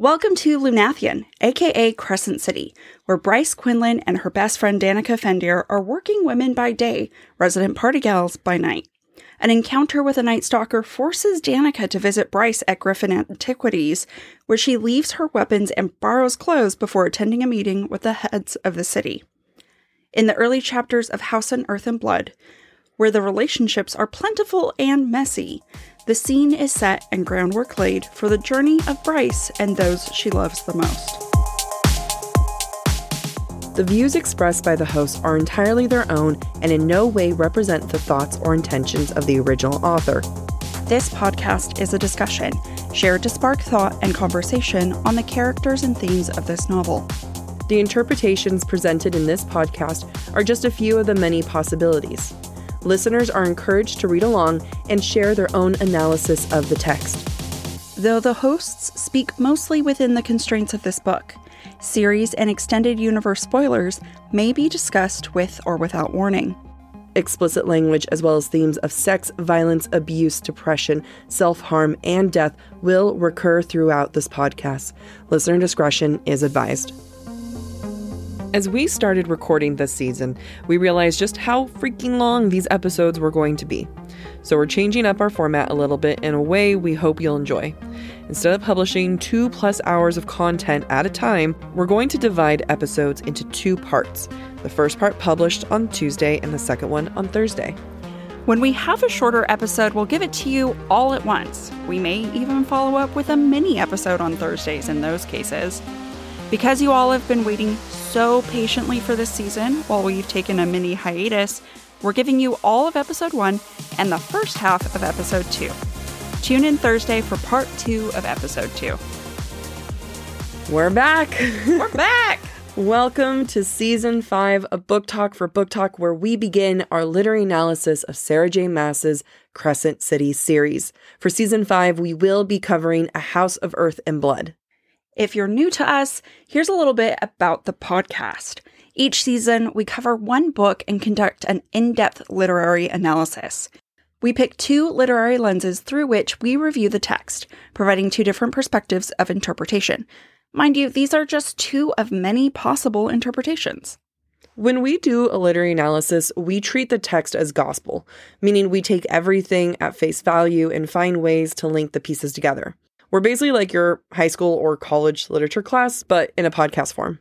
Welcome to Lunathion, aka Crescent City, where Bryce Quinlan and her best friend Danika Fendyr are working women by day, resident party gals by night. An encounter with a Night Stalker forces Danika to visit Bryce at Griffin Antiquities, where she leaves her weapons and borrows clothes before attending a meeting with the heads of the city. In the early chapters of House and Earth and Blood, where the relationships are plentiful and messy, the scene is set and groundwork laid for the journey of Bryce and those she loves the most. The views expressed by the hosts are entirely their own and in no way represent the thoughts or intentions of the original author. This podcast is a discussion shared to spark thought and conversation on the characters and themes of this novel. The interpretations presented in this podcast are just a few of the many possibilities. Listeners are encouraged to read along and share their own analysis of the text. Though the hosts speak mostly within the constraints of this book, series and extended universe spoilers may be discussed with or without warning. Explicit language, as well as themes of sex, violence, abuse, depression, self harm, and death, will recur throughout this podcast. Listener discretion is advised. As we started recording this season, we realized just how freaking long these episodes were going to be. So we're changing up our format a little bit in a way we hope you'll enjoy. Instead of publishing two plus hours of content at a time, we're going to divide episodes into two parts. The first part published on Tuesday and the second one on Thursday. When we have a shorter episode, we'll give it to you all at once. We may even follow up with a mini episode on Thursdays in those cases. Because you all have been waiting so patiently for this season while we've taken a mini hiatus, we're giving you all of episode one and the first half of episode two. Tune in Thursday for part two of episode two. We're back! We're back! Welcome to season five of Book Talk for BookTok, where we begin our literary analysis of Sarah J. Maas's Crescent City series. For season five, we will be covering A House of Earth and Blood. If you're new to us, here's a little bit about the podcast. Each season, we cover one book and conduct an in depth literary analysis. We pick two literary lenses through which we review the text, providing two different perspectives of interpretation. Mind you, these are just two of many possible interpretations. When we do a literary analysis, we treat the text as gospel, meaning we take everything at face value and find ways to link the pieces together. We're basically like your high school or college literature class, but in a podcast form.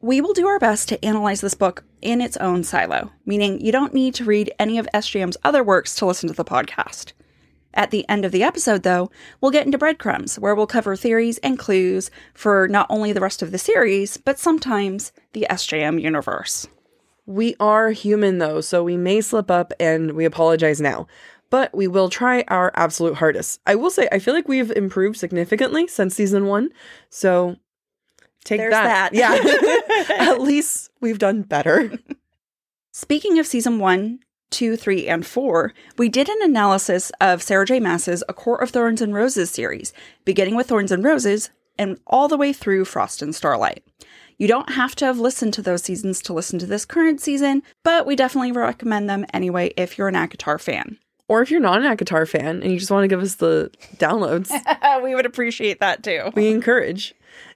We will do our best to analyze this book in its own silo, meaning you don't need to read any of SJM's other works to listen to the podcast. At the end of the episode, though, we'll get into breadcrumbs, where we'll cover theories and clues for not only the rest of the series, but sometimes the SJM universe. We are human, though, so we may slip up and we apologize now but we will try our absolute hardest. I will say, I feel like we've improved significantly since season one. So take There's that. that. Yeah. At least we've done better. Speaking of season one, two, three, and four, we did an analysis of Sarah J. Maas's A Court of Thorns and Roses series, beginning with Thorns and Roses and all the way through Frost and Starlight. You don't have to have listened to those seasons to listen to this current season, but we definitely recommend them anyway if you're an ACOTAR fan. Or if you're not an ACOTAR fan and you just want to give us the downloads, we would appreciate that too. we encourage.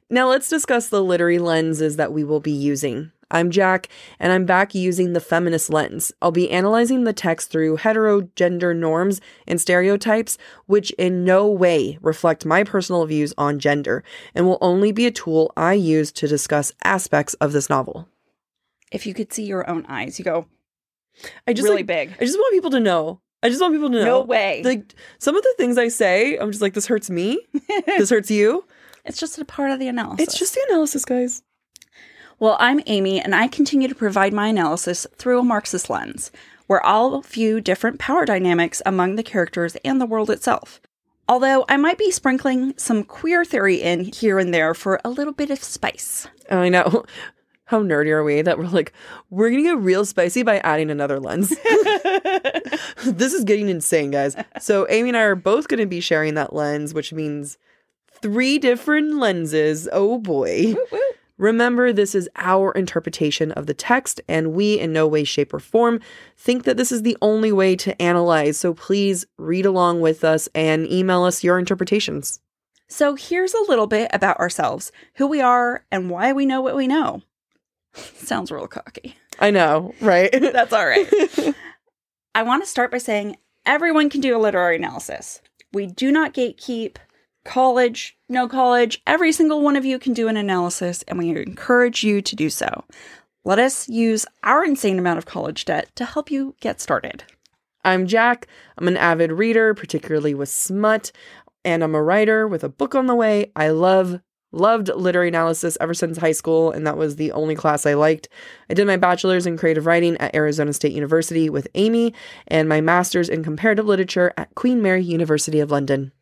Now let's discuss the literary lenses that we will be using. I'm Jack, and I'm back using the feminist lens. I'll be analyzing the text through hetero gender norms and stereotypes, which in no way reflect my personal views on gender, and will only be a tool I use to discuss aspects of this novel. If you could see your own eyes, you go I just really like, big. I just want people to know. I just want people to know. No way. Like some of the things I say, I'm just like, this hurts me. this hurts you. It's just a part of the analysis. It's just the analysis, guys. Well, I'm Amy, and I continue to provide my analysis through a Marxist lens, where I'll view different power dynamics among the characters and the world itself. Although I might be sprinkling some queer theory in here and there for a little bit of spice. I know. How nerdy are we that we're like, we're gonna get real spicy by adding another lens? this is getting insane, guys. So, Amy and I are both gonna be sharing that lens, which means three different lenses. Oh boy. Remember, this is our interpretation of the text, and we, in no way, shape, or form, think that this is the only way to analyze. So please read along with us and email us your interpretations. So here's a little bit about ourselves, who we are, and why we know what we know. Sounds real cocky. I know, right? That's all right. I want to start by saying everyone can do a literary analysis. We do not gatekeep college, no college. Every single one of you can do an analysis, and we encourage you to do so. Let us use our insane amount of college debt to help you get started. I'm Jack. I'm an avid reader, particularly with smut, and I'm a writer with a book on the way. I love loved literary analysis ever since high school, and that was the only class I liked. I did my bachelor's in creative writing at Arizona State University with Amy, and my master's in comparative literature at Queen Mary University of London.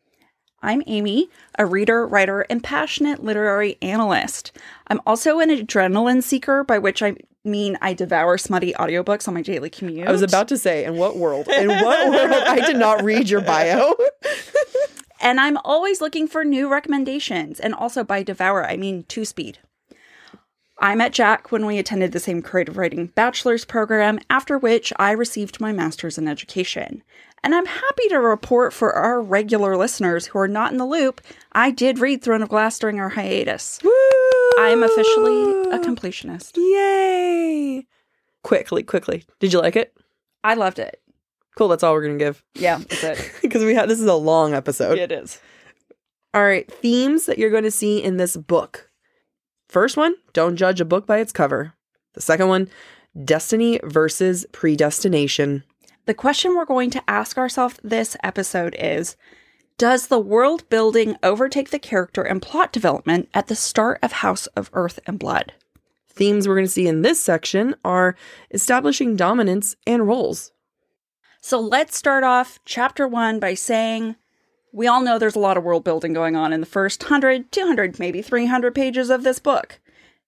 I'm Amy, a reader, writer, and passionate literary analyst. I'm also an adrenaline seeker, by which I mean I devour smutty audiobooks on my daily commute. I was about to say, in what world? In what world? I did not read your bio. and I'm always looking for new recommendations. And also by devour, I mean two speed. I met Jack when we attended the same creative writing bachelor's program, after which I received my master's in education. And I'm happy to report for our regular listeners who are not in the loop, I did read Throne of Glass during our hiatus. Woo! I am officially a completionist. Yay! Quickly, quickly. Did you like it? I loved it. Cool, that's all we're going to give. Yeah, that's it. Because we have this is a long episode. it is. All right, themes that you're going to see in this book. First one, don't judge a book by its cover. The second one, destiny versus predestination. The question we're going to ask ourselves this episode is Does the world building overtake the character and plot development at the start of House of Earth and Blood? Themes we're going to see in this section are establishing dominance and roles. So let's start off chapter one by saying we all know there's a lot of world building going on in the first 100, 200, maybe 300 pages of this book.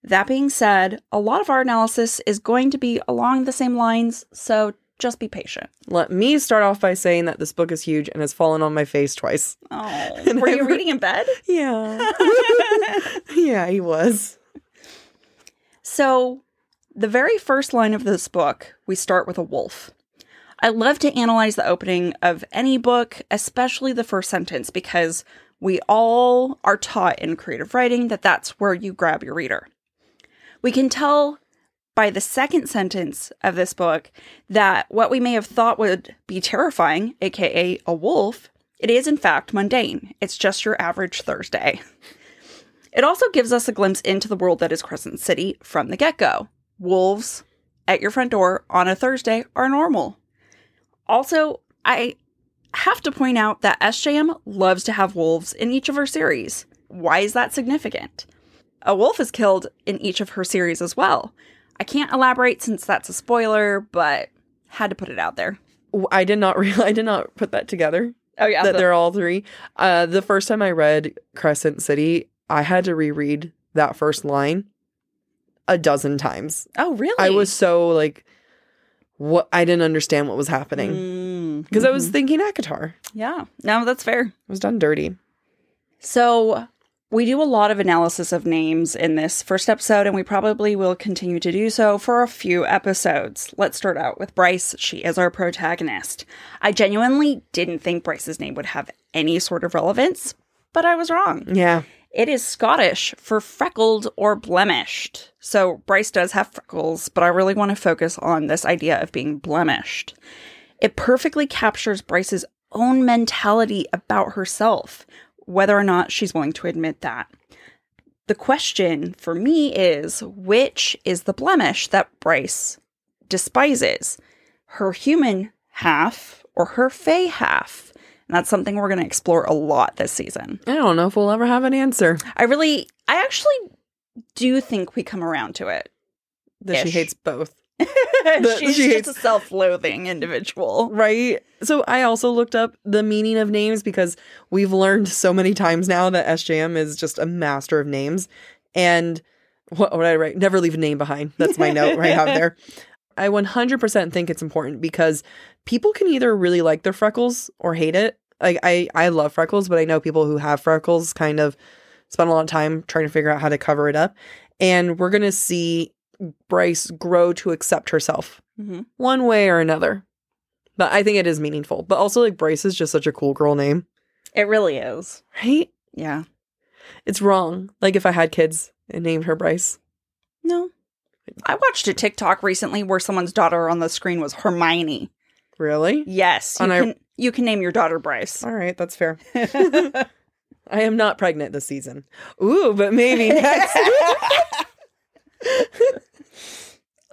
That being said, a lot of our analysis is going to be along the same lines, so just be patient. Let me start off by saying that this book is huge and has fallen on my face twice. Oh, were you reading in bed? Yeah. yeah, he was. So, the very first line of this book, we start with a wolf. I love to analyze the opening of any book, especially the first sentence, because we all are taught in creative writing that that's where you grab your reader. We can tell by the second sentence of this book that what we may have thought would be terrifying, aka a wolf, it is in fact mundane. It's just your average Thursday. It also gives us a glimpse into the world that is Crescent City from the get go. Wolves at your front door on a Thursday are normal. Also, I have to point out that SJM loves to have wolves in each of her series. Why is that significant? A wolf is killed in each of her series as well. I can't elaborate since that's a spoiler, but had to put it out there. I did not real I did not put that together. Oh yeah, that the- they're all three. Uh the first time I read Crescent City, I had to reread that first line a dozen times. oh really? I was so like what I didn't understand what was happening Mm, because I was mhm. thinking ACOTAR. yeah. No, that's fair. It was done dirty. So, we do a lot of analysis of names in this first episode, and we probably will continue to do so for a few episodes. Let's start out with Bryce. She is our protagonist. I genuinely didn't think Bryce's name would have any sort of relevance, but I was wrong. Yeah. It is Scottish for freckled or blemished. So Bryce does have freckles, but I really want to focus on this idea of being blemished. It perfectly captures Bryce's own mentality about herself, whether or not she's willing to admit that. The question for me is which is the blemish that Bryce despises? Her human half or her fey half? And that's something we're going to explore a lot this season. I don't know if we'll ever have an answer. I really, I actually do think we come around to it. That she hates both. She's she just a self-loathing individual. Right. So I also looked up the meaning of names because we've learned so many times now that SJM is just a master of names. And what, did I write? Never leave a name behind. That's my note right out there. I 100% think it's important because people can either really like their freckles or hate it. Like I, I love freckles, but I know people who have freckles kind of spend a lot of time trying to figure out how to cover it up. And we're gonna see Bryce grow to accept herself Mhm. one way or another. But I think it is meaningful. But also, like Bryce is just such a cool girl name, It really is. right? Yeah. It's wrong. Like if I had kids and named her Bryce. No. I watched a TikTok recently where someone's daughter on the screen was Hermione. Really? Yes, you our- can you can name your daughter Bryce. All right, that's fair. I am not pregnant this season. Ooh, but maybe next.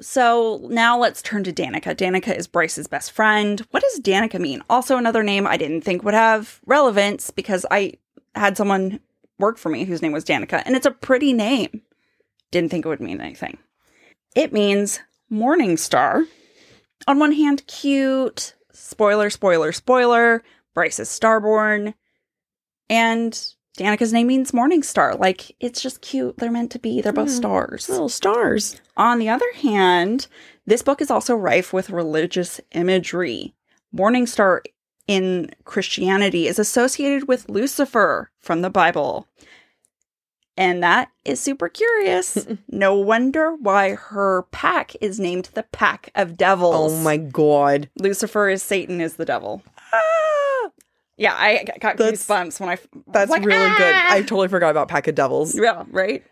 So now let's turn to Danika. Danika is Bryce's best friend. What does Danika mean? Also, another name I didn't think would have relevance because I had someone work for me whose name was Danica, and it's a pretty name. Didn't think it would mean anything. It means morning star. On one hand, cute. Spoiler, spoiler, spoiler. Bryce is starborn. And Danika's name means morning star. Like, it's just cute. They're meant to be. They're both Yeah. stars. Little stars. On the other hand, this book is also rife with religious imagery. Morning Star in Christianity is associated with Lucifer from the Bible. And that is super curious. no wonder why her pack is named the Pack of Devils. Oh my god. Lucifer is Satan is the devil. Yeah, I got That's- goosebumps when I. That's like, really good. "Ah!" I totally forgot about Pack of Devils. Yeah, right?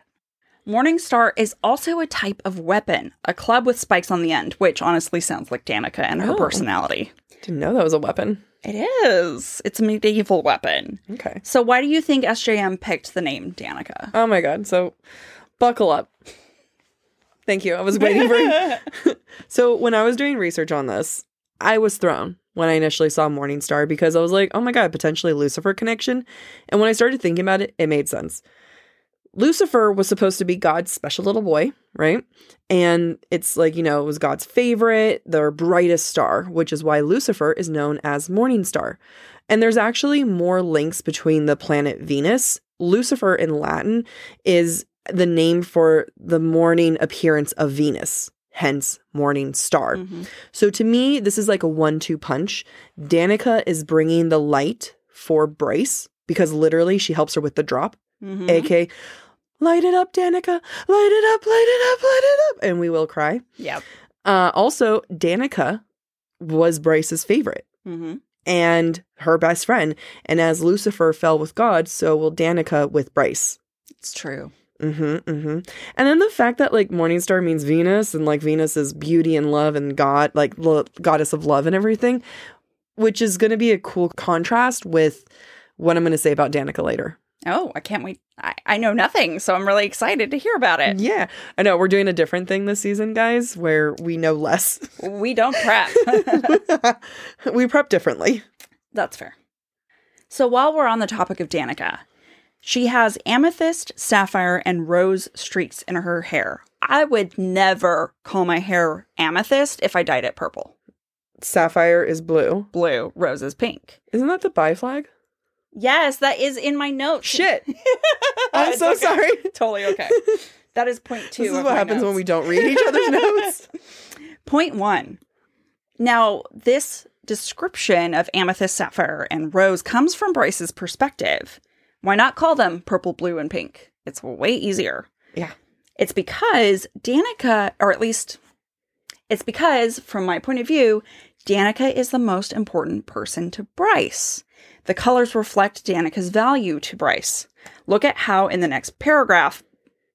Morning Star is also a type of weapon, a club with spikes on the end, which honestly sounds like Danika and her Oh. personality. Didn't know that was a weapon. It is. It's a medieval weapon. Okay. So why do you think SJM picked the name Danika? Oh my god. So buckle up. Thank you. I was waiting for So when I was doing research on this, I was thrown when I initially saw Morningstar because I was like, oh my god, potentially Lucifer connection. And when I started thinking about it, it made sense. Lucifer was supposed to be God's special little boy, right? And it's like, you know, it was God's favorite, their brightest star, which is why Lucifer is known as Morning Star. And there's actually more links between the planet Venus. Lucifer in Latin is the name for the morning appearance of Venus, hence morning star. Mhm. So to me, this is like a one two punch. Danika is bringing the light for Bryce because literally she helps her with the drop, Mhm. aka light it up, Danika, light it up, light it up, light it up, and we will cry. Yep. Uh, also, Danika was Bryce's favorite hmm and her best friend. And as Lucifer fell with God, so will Danika with Bryce. It's true. Mm-hmm, mm-hmm. And then the fact that like Morningstar means Venus and like Venus is beauty and love and God, like lo- goddess of love and everything, which is going to be a cool contrast with what I'm going to say about Danika later. Oh, I can't wait. I, I know nothing, so I'm really excited to hear about it. Yeah, I know we're doing a different thing this season, guys, where we know less. We don't prep. we prep differently. That's fair. So while we're on the topic of Danika, she has amethyst, sapphire, and rose streaks in her hair. I would never call my hair amethyst if I dyed it purple. Sapphire is blue. Blue, rose is pink. Isn't that the bi flag? Yes, that is in my notes. Shit. I'm so okay. sorry. Totally okay. That is point two. This is of what happens when we don't read each other's notes. Point one. Now, this description of amethyst, sapphire, and rose comes from Bryce's perspective. Why not call them purple, blue, and pink? It's way easier. Yeah. It's because Danika, or at least it's because, from my point of view, Danika is the most important person to Bryce. The colors reflect Danika's value to Bryce. Look at how in the next paragraph,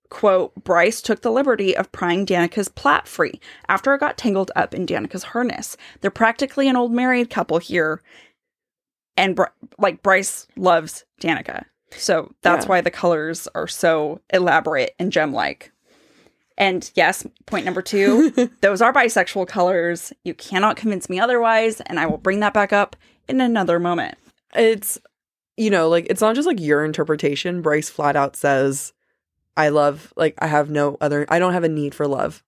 quote, Bryce took the liberty of prying Danika's plait free after it got tangled up in Danika's harness. They're practically an old married couple here. And Br- like Bryce loves Danika. So that's Yeah. why the colors are so elaborate and gem like. And yes, point number two, those are bisexual colors. You cannot convince me otherwise, and I will bring that back up in another moment. It's you know like it's not just like your interpretation bryce flat out says i love like i have no other i don't have a need for love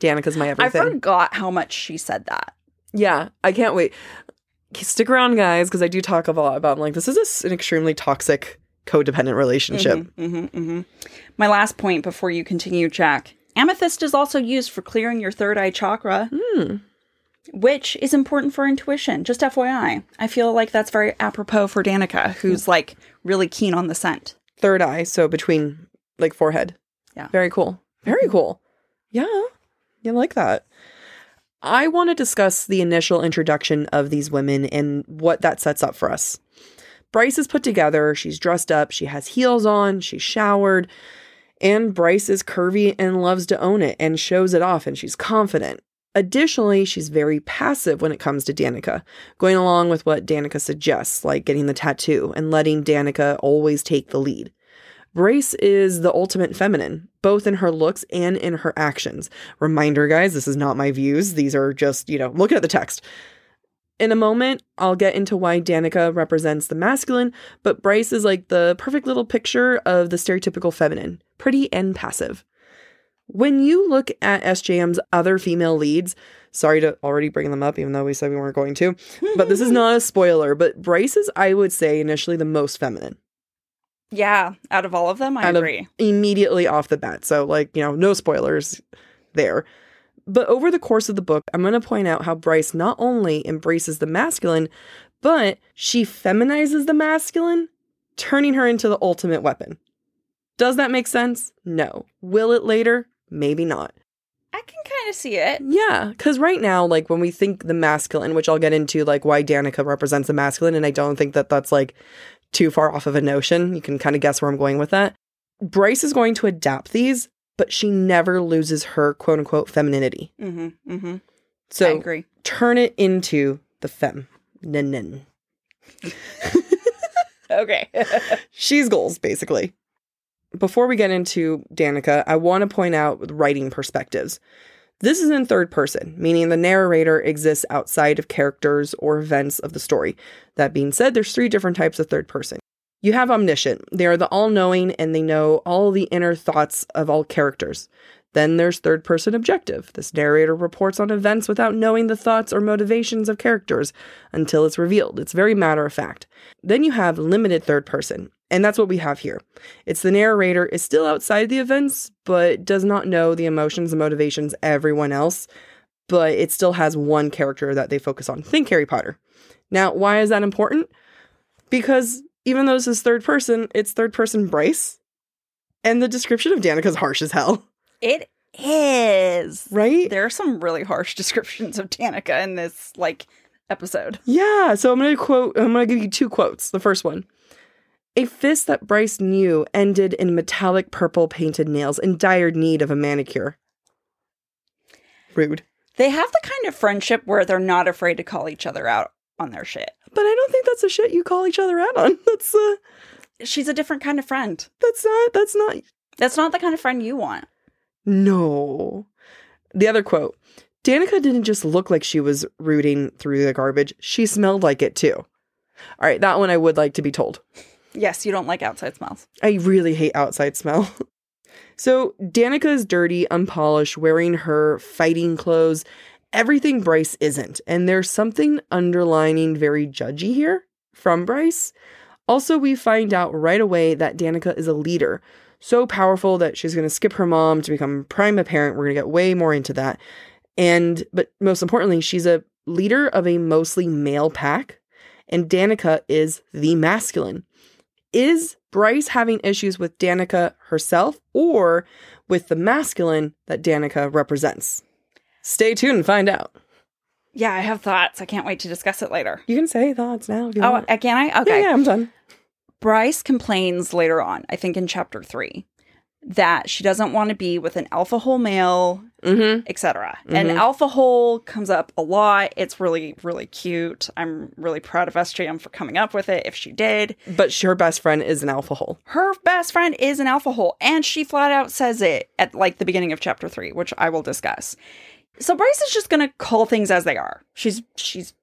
danika's my everything. I forgot how much she said that. yeah i can't wait stick around guys because i do talk a lot about like this is a an extremely toxic codependent relationship Mhm, mhm, mhm. My last point before you continue, Jack. Amethyst is also used for clearing your third eye chakra, Hmm. Which is important for intuition. Just FYI. I. Feel like that's very apropos for Danika, who's like really keen on the scent. third eye so between like forehead. Yeah. very cool. Very mm-hmm. cool. Yeah. You like that. I want to discuss the initial introduction of these women and what that sets up for us. Bryce is put together, she's dressed up, she has heels on, she's showered, and Bryce is curvy and loves to own it and shows it off, and she's confident. Additionally, she's very passive when it comes to Danika, going along with what Danika suggests, like getting the tattoo and letting Danika always take the lead. Bryce is the ultimate feminine, both in her looks and in her actions. Reminder, guys, this is not my views. These are just, you know, looking at the text. In a moment, I'll get into why Danika represents the masculine, but Bryce is like the perfect little picture of the stereotypical feminine, pretty and passive. When you look at SJM's other female leads, sorry to already bring them up, even though we said we weren't going to, but this is not a spoiler. But Bryce is, I would say, initially the most feminine. Yeah, out of all of them, I Out of- agree. immediately off the bat. So, like, you know, no spoilers there. But over the course of the book, I'm going to point out how Bryce not only embraces the masculine, but she feminizes the masculine, turning her into the ultimate weapon. Does that make sense? No. Will it later? Maybe not. I can kind of see it. Yeah, because right now, like when we think the masculine, which I'll get into, like why Danika represents the masculine, and I don't think that that's like too far off of a notion. You can kind of guess where I'm going with that. Bryce is going to adapt these, but she never loses her quote unquote femininity. Mm-hmm. Mm-hmm. I So agree. turn it into the fem. Nin-nin. Okay. She's goals, basically. Before we get into Danika, I want to point out writing perspectives. This is in third person, meaning the narrator exists outside of characters or events of the story. That being said, there's three different types of third person. You have omniscient. They are the all knowing and they know all the inner thoughts of all characters. Then there's third person objective. This narrator reports on events without knowing the thoughts or motivations of characters until it's revealed. It's very matter of fact. Then you have limited third person, and that's what we have here. It's the narrator is still outside the events, but does not know the emotions and motivations everyone else, but it still has one character that they focus on. Think Harry Potter. Now, why is that important? Because even though this is third person, it's third person Bryce, and the description of Danika's harsh as hell, it is. right? There are some really harsh descriptions of Danika in this like episode. Yeah, so I'm going to quote, I'm going to give you two quotes. The first one A fist that Bryce knew ended in metallic purple painted nails in dire need of a manicure. Rude. They have the kind of friendship where they're not afraid to call each other out on their shit. But I don't think that's the shit you call each other out on. That's uh She's a different kind of friend. that's not that's not That's not the kind of friend you want. No. The other quote. Danika didn't just look like she was rooting through the garbage. She smelled like it too. All right, that one I would like to be told. Yes, you don't like outside smells. I really hate outside smell. so Danika is dirty, unpolished, wearing her fighting clothes. Everything Bryce isn't. And there's something underlining very judgy here from Bryce. Also, we find out right away that Danika is a leader. So powerful that she's going to skip her mom to become prime parent. We're going to get way more into that. And, but most importantly, she's a leader of a mostly male pack. And Danika is the masculine is Bryce having issues with Danika herself or with the masculine that Danika represents? Stay tuned and find out. Yeah, I have thoughts. I can't wait to discuss it later. You can say thoughts now if you Oh, want. uh, can I? Yeah, Okay. yeah, I'm done. Bryce complains later on, I think in chapter three, that she doesn't want to be with an alpha hole male, Mm-hmm. etc. And alpha hole comes up a lot. It's really, really cute. I'm really proud of SJM for coming up with it if she did. But her best friend is an alpha hole. Her best friend is an alpha hole, and she flat out says it at like the beginning of chapter three, which I will discuss. So Bryce is just gonna call things as they are. She's she's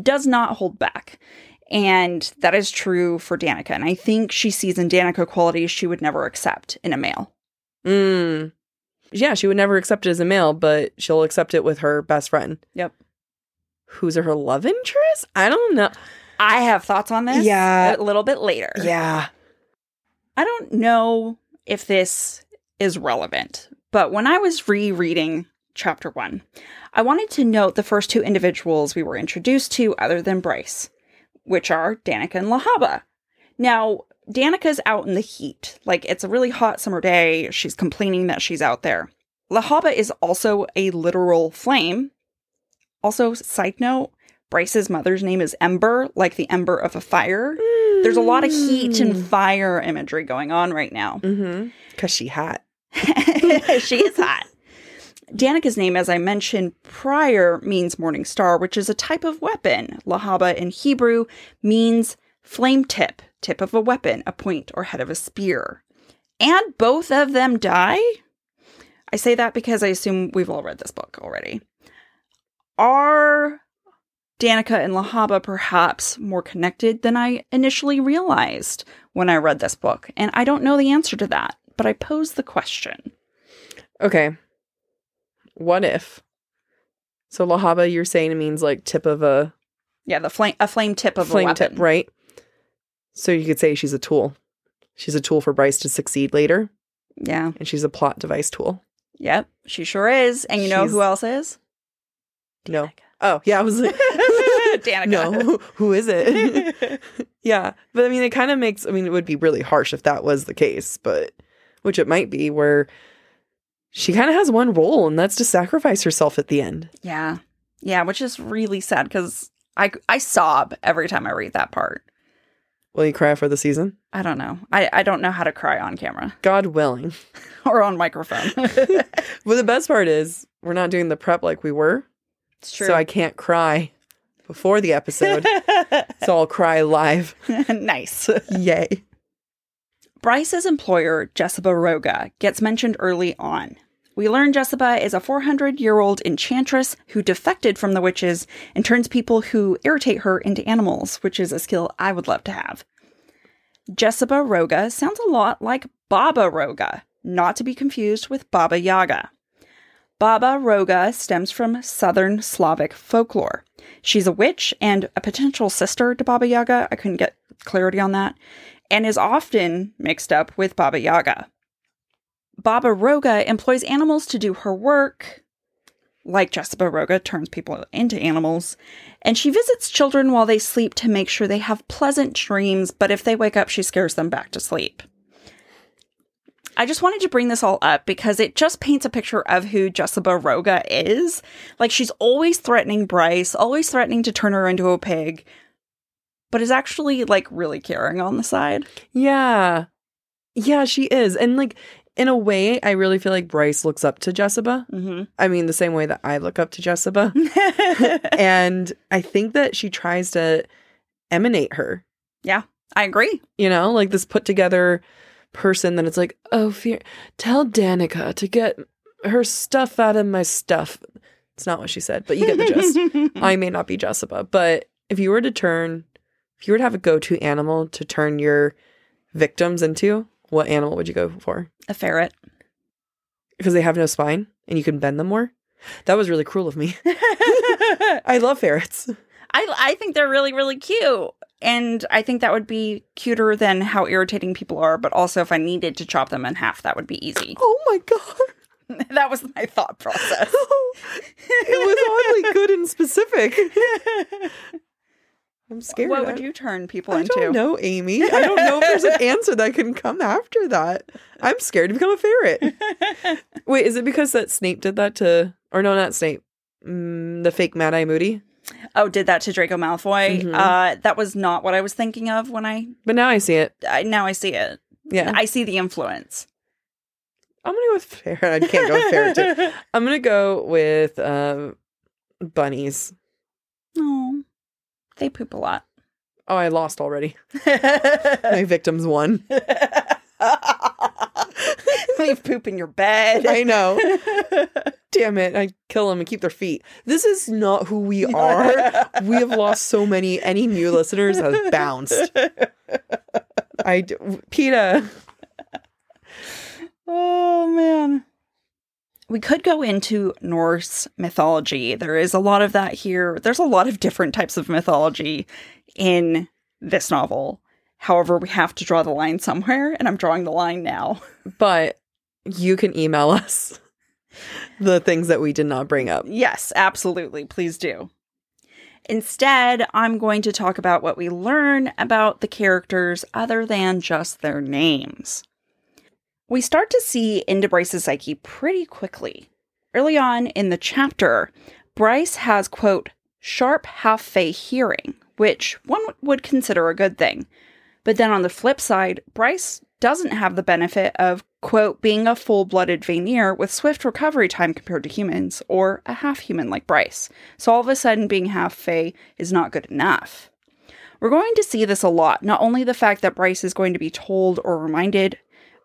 does not hold back. And that is true for Danika. And I think she sees in Danika qualities she would never accept in a male. Mm. Yeah, she would never accept it as a male, but she'll accept it with her best friend. Yep. Who's her love interest? I don't know. I have thoughts on this Yeah. a little bit later. Yeah. I don't know if this is relevant, but when I was rereading chapter one, I wanted to note the first two individuals we were introduced to other than Bryce, which are Danika and Lehabah. Now, Danika's out in the heat. Like, it's a really hot summer day. She's complaining that she's out there. Lehabah is also a literal flame. Also, side note, Bryce's mother's name is Ember, like the ember of a fire. there's a lot of heat and fire imagery going on right now. Mm-hmm. Cause she hot. she is hot. Danika's name, as I mentioned prior, means morning star, which is a type of weapon. Lehabah in Hebrew means flame tip, tip of a weapon, a point or head of a spear. And both of them die? I say that because I assume we've all read this book already. Are Danika and Lehabah perhaps more connected than I initially realized when I read this book? And I don't know the answer to that, but I pose the question. Okay. What if? So Lehabah, you're saying it means like tip of a Yeah, the flame a flame tip of a flame weapon. tip, right? So you could say she's a tool. She's a tool for Bryce to succeed later, Yeah. and she's a plot device tool. Yep. She sure is. And you know who else is? No. Oh, yeah, I was like Danika. No, who- who is it? yeah. But I mean it kind of makes I mean it would be really harsh if that was the case, but which it might be where she kind of has one role and that's to sacrifice herself at the end. Yeah. Yeah, which is really sad because I I sob every time I read that part. Will you cry for the season? I don't know. I, I don't know how to cry on camera God willing. or on microphone. Well, the best part is we're not doing the prep like we were. it's true. So I can't cry before the episode. so I'll cry live. nice. Yay. Bryce's employer, Jesiba Roga, gets mentioned early on. We learn Jesiba is a 400 year old enchantress who defected from the witches and turns people who irritate her into animals, which is a skill I would love to have. Jesiba Roga sounds a lot like Baba Roga, not to be confused with Baba Yaga. Baba Roga stems from Southern Slavic folklore. She's a witch and a potential sister to Baba Yaga. I couldn't get clarity on that. And is often mixed up with Baba Yaga. Baba Roga employs animals to do her work, like Jesiba Roga turns people into animals, and she visits children while they sleep to make sure they have pleasant dreams, but if they wake up, she scares them back to sleep. I just wanted to bring this all up because it just paints a picture of who Jesiba Roga is. Like she's always threatening Bryce, always threatening to turn her into a pig, but is actually like really caring on the side. Yeah. Yeah, she is. And like in a way, I really feel like Bryce looks up to Jessica. Mm-hmm. I mean, the same way that I look up to Jessica. and I think that she tries to emanate her, Yeah, I agree. you know, like this put together person that it's like, oh, fear, tell Danika to get her stuff out of my stuff. It's not what she said, but you get the gist. I may not be Jessica, but if you were to turn, if you were to have a go to animal to turn your victims into, what animal would you go for? a ferret. Because they have no spine and you can bend them more? That was really cruel of me. I love ferrets. I I think they're really really cute. And I think that would be cuter than how irritating people are, but also if I needed to chop them in half, that would be easy. Oh my god. that was my thought process. it was oddly good and specific. I'm scared. what would you turn people I into? I don't know, Amy. I don't know if there's an answer that can come after that. I'm scared to become a ferret. Wait, is it because that Snape did that to, or no, not Snape, mm, the fake Mad Eye Moody? Oh, did that to Draco Malfoy? Mhm. Uh, that was not what I was thinking of when I, But now I see it. I now I see it. Yeah, I see the influence. I'm gonna go with ferret. I can't go with ferret. Too. I'm gonna go with um, bunnies. Oh, they poop a lot. Oh, I lost already. My victims won. Leave poop in your bed. I know. Damn it! I kill them and keep their feet. This is not who we are. we have lost so many. Any new listeners have bounced. I d- PETA. Oh. We could go into Norse mythology. There is a lot of that here. There's a lot of different types of mythology in this novel. However, we have to draw the line somewhere, and I'm drawing the line now. But you can email us the things that we did not bring up. Yes, absolutely. Please do. Instead, I'm going to talk about what we learn about the characters other than just their names. We start to see into Bryce's psyche pretty quickly. Early on in the chapter, Bryce has, quote, sharp half fey hearing, which one would consider a good thing. But then on the flip side, Bryce doesn't have the benefit of, quote, being a full blooded Vanir with swift recovery time compared to humans, or a half human like Bryce. So all of a sudden, being half Fae is not good enough. We're going to see this a lot. Not only the fact that Bryce is going to be told or reminded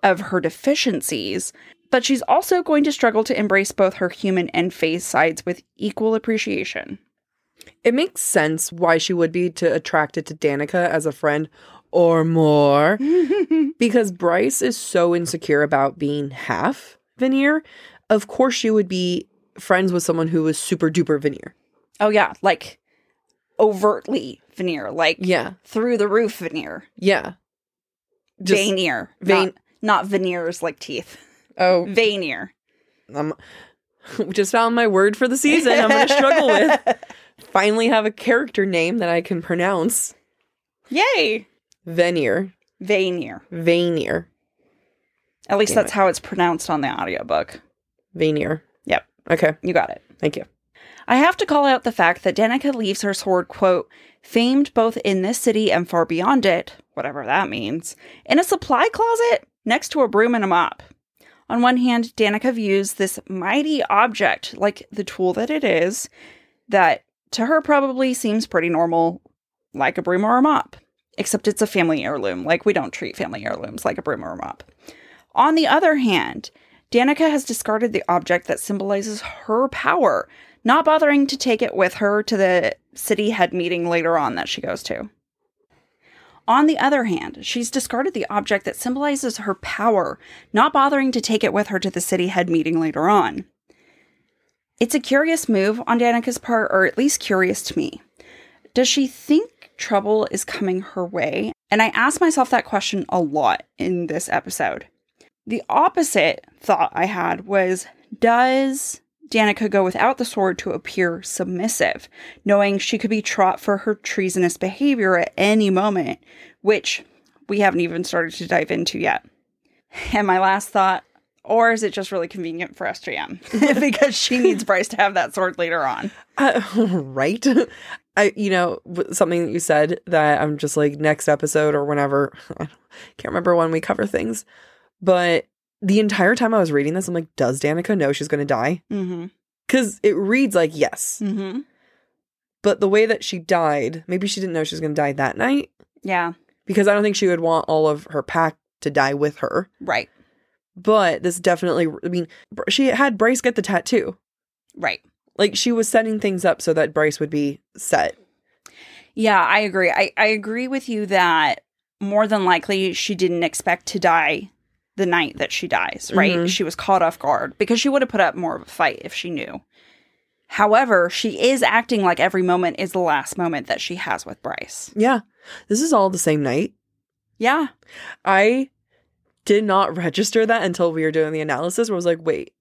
of her deficiencies, but she's also going to struggle to embrace both her human and Fae sides with equal appreciation. It makes sense why she would be to attracted to Danika as a friend or more because Bryce is so insecure about being half veneer. Of course, she would be friends with someone who was super duper veneer. Oh, yeah, like overtly veneer, like Yeah. through the roof veneer. Yeah. Just- Veneer. vein- Not, veneers like teeth. Oh, Veneer. I'm um, just found my word for the season. I'm going to struggle with. Finally, have a character name that I can pronounce. Yay! Veneer. Veneer. Veneer. At least Damn that's it. how it's pronounced on the audiobook. Veneer. Yep, Okay. you got it. Thank you. I have to call out the fact that Danika leaves her sword, quote, famed both in this city and far beyond it, whatever that means, in a supply closet next to a broom and a mop. On one hand, Danika views this mighty object like the tool that it is, that to her probably seems pretty normal, like a broom or a mop. Except it's a family heirloom, like we don't treat family heirlooms like a broom or a mop. On the other hand, Danika has discarded the object that symbolizes her power, not bothering to take it with her to the city head meeting later on that she goes to. On the other hand, she's discarded the object that symbolizes her power, not bothering to take it with her to the city head meeting later on. It's a curious move on Danika's part, or at least curious to me. Does she think trouble is coming her way? And I ask myself that question a lot in this episode. The opposite thought I had was Does Danika go without the sword to appear submissive, knowing she could be trot for her treasonous behavior at any moment, which we haven't even started to dive into yet? And my last thought, or is it just really convenient for SJM because she needs Bryce to have that sword later on? Uh, right. I, you know, something that you said that I'm just like next episode or whenever. I can't remember when we cover things, but the entire time I was reading this, I'm like, does Danika know she's going to die? Mm-hmm. Because it reads like yes, Mm-hmm. but the way that she died, maybe she didn't know she was going to die that night. Yeah, Because I don't think she would want all of her pack to die with her. right, But this definitely, I mean, she had Bryce get the tattoo. right. Like she was setting things up so that Bryce would be set. Yeah, I agree. I, I agree with you that more than likely she didn't expect to die the night that she dies, right? Mhm. She was caught off guard because she would have put up more of a fight if she knew. However, she is acting like every moment is the last moment that she has with Bryce. Yeah. This is all the same night. Yeah. I did not register that until we were doing the analysis where I was like, wait,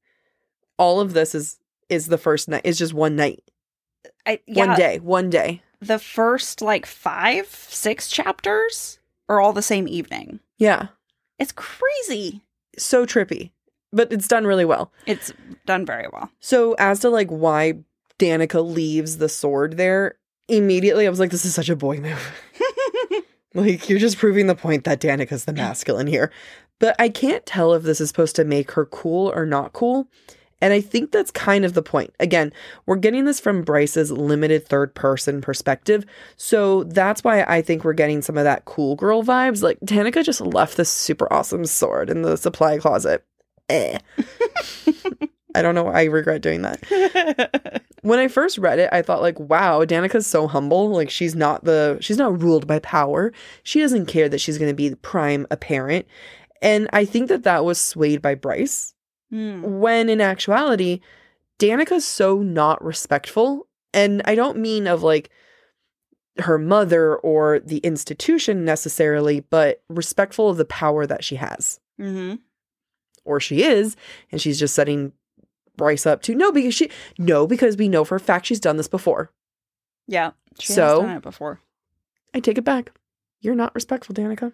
all of this is is the first night. It's just one night. I, yeah, One day. One day. The first like five, six chapters are all the same evening. Yeah. It's crazy. So trippy. But it's done really well. It's done very well. So as to like why Danika leaves the sword there, immediately I was like, this is such a boy move. like you're just proving the point that Danika's the masculine here. But I can't tell if this is supposed to make her cool or not cool. And I think that's kind of the point. Again, we're getting this from Bryce's limited third person perspective. So that's why I think we're getting some of that cool girl vibes. Like, Danika just left this super awesome sword in the supply closet. Eh. I don't know why I regret doing that. When I first read it, I thought like, wow, Danika's so humble. Like she's not the she's not ruled by power. She doesn't care that she's going to be the prime apparent. And I think that that was swayed by Bryce Hmm. when in actuality, Danika's so not respectful. And I don't mean of like her mother or the institution necessarily, but respectful of the power that she has. Mm-hmm. Or she is, and she's just setting Bryce up to no, because she no, because we know for a fact she's done this before. Yeah. She So- has done it before. I take it back. You're not respectful, Danika.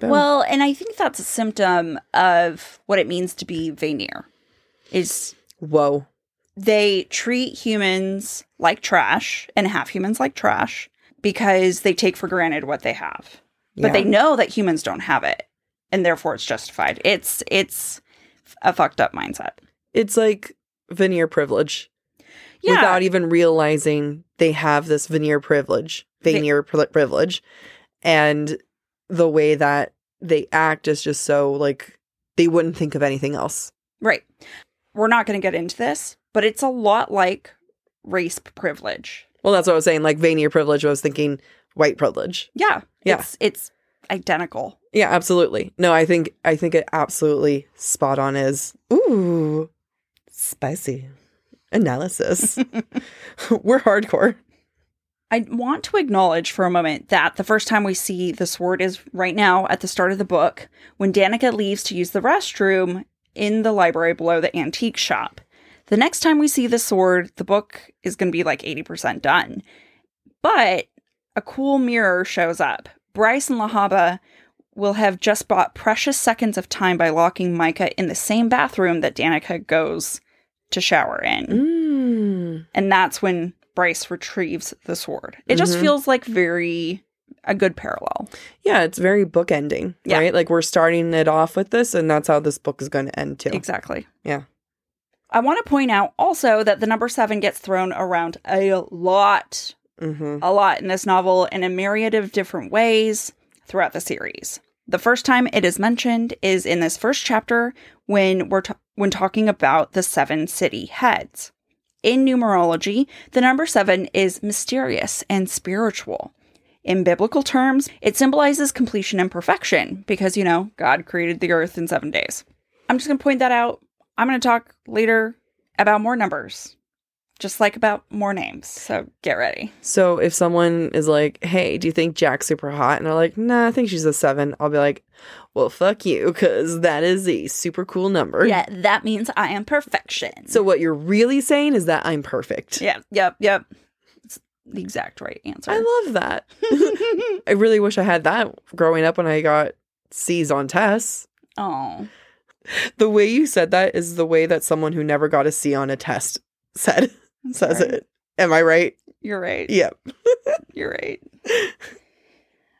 Boom. Well, and I think that's a symptom of what it means to be Vanir. Is whoa. they treat humans like trash and half humans like trash because they take for granted what they have. but they know that humans don't have it, and therefore it's justified. It's it's a fucked up mindset. it's like veneer privilege Yeah, without even realizing they have this veneer privilege, veneer pri- privilege, and the way that they act is just so like they wouldn't think of anything else. right. We're not going to get into this, but it's a lot like race privilege. Well, that's what I was saying. Like Vanir privilege, I was thinking white privilege. Yeah, Yeah. It's it's identical. Yeah, absolutely. No, I think I think it absolutely spot on is ooh spicy analysis. We're hardcore. I want to acknowledge for a moment that the first time we see the sword is right now at the start of the book when Danika leaves to use the restroom in the library below the antique shop. The next time we see the sword, the book is going to be like 80% done. But a cool mirror shows up. Bryce and Lehabah will have just bought precious seconds of time by locking Micah in the same bathroom that Danika goes to shower in. Mm. And that's when Bryce retrieves the sword. It just Mhm. feels like very a good parallel. Yeah, it's very book ending, Yeah. right? Like we're starting it off with this, and that's how this book is going to end too. Exactly. Yeah. I want to point out also that the number seven gets thrown around a lot, Mm-hmm. a lot in this novel in a myriad of different ways throughout the series. The first time it is mentioned is in this first chapter when we're ta- when talking about the seven city heads. In numerology, the number 7 is mysterious and spiritual. In biblical terms, it symbolizes completion and perfection because, you know, God created the earth in 7 days. I'm just going to point that out. I'm going to talk later about more numbers, just like about more names. So get ready. So if someone is like, "Hey, do you think Jac's super hot?" and they're like, "Nah, I think she's a 7. I'll be like, "Well, fuck you, because that is a super cool number." Yeah, that means I am perfection. So what you're really saying is that I'm perfect. yeah, yep, yep. It's the exact right answer. I love that. I really wish I had that growing up when I got C's on tests. oh, The way you said that is the way that someone who never got a C on a test said says sorry. it. Am I right? You're right. Yep. You're right.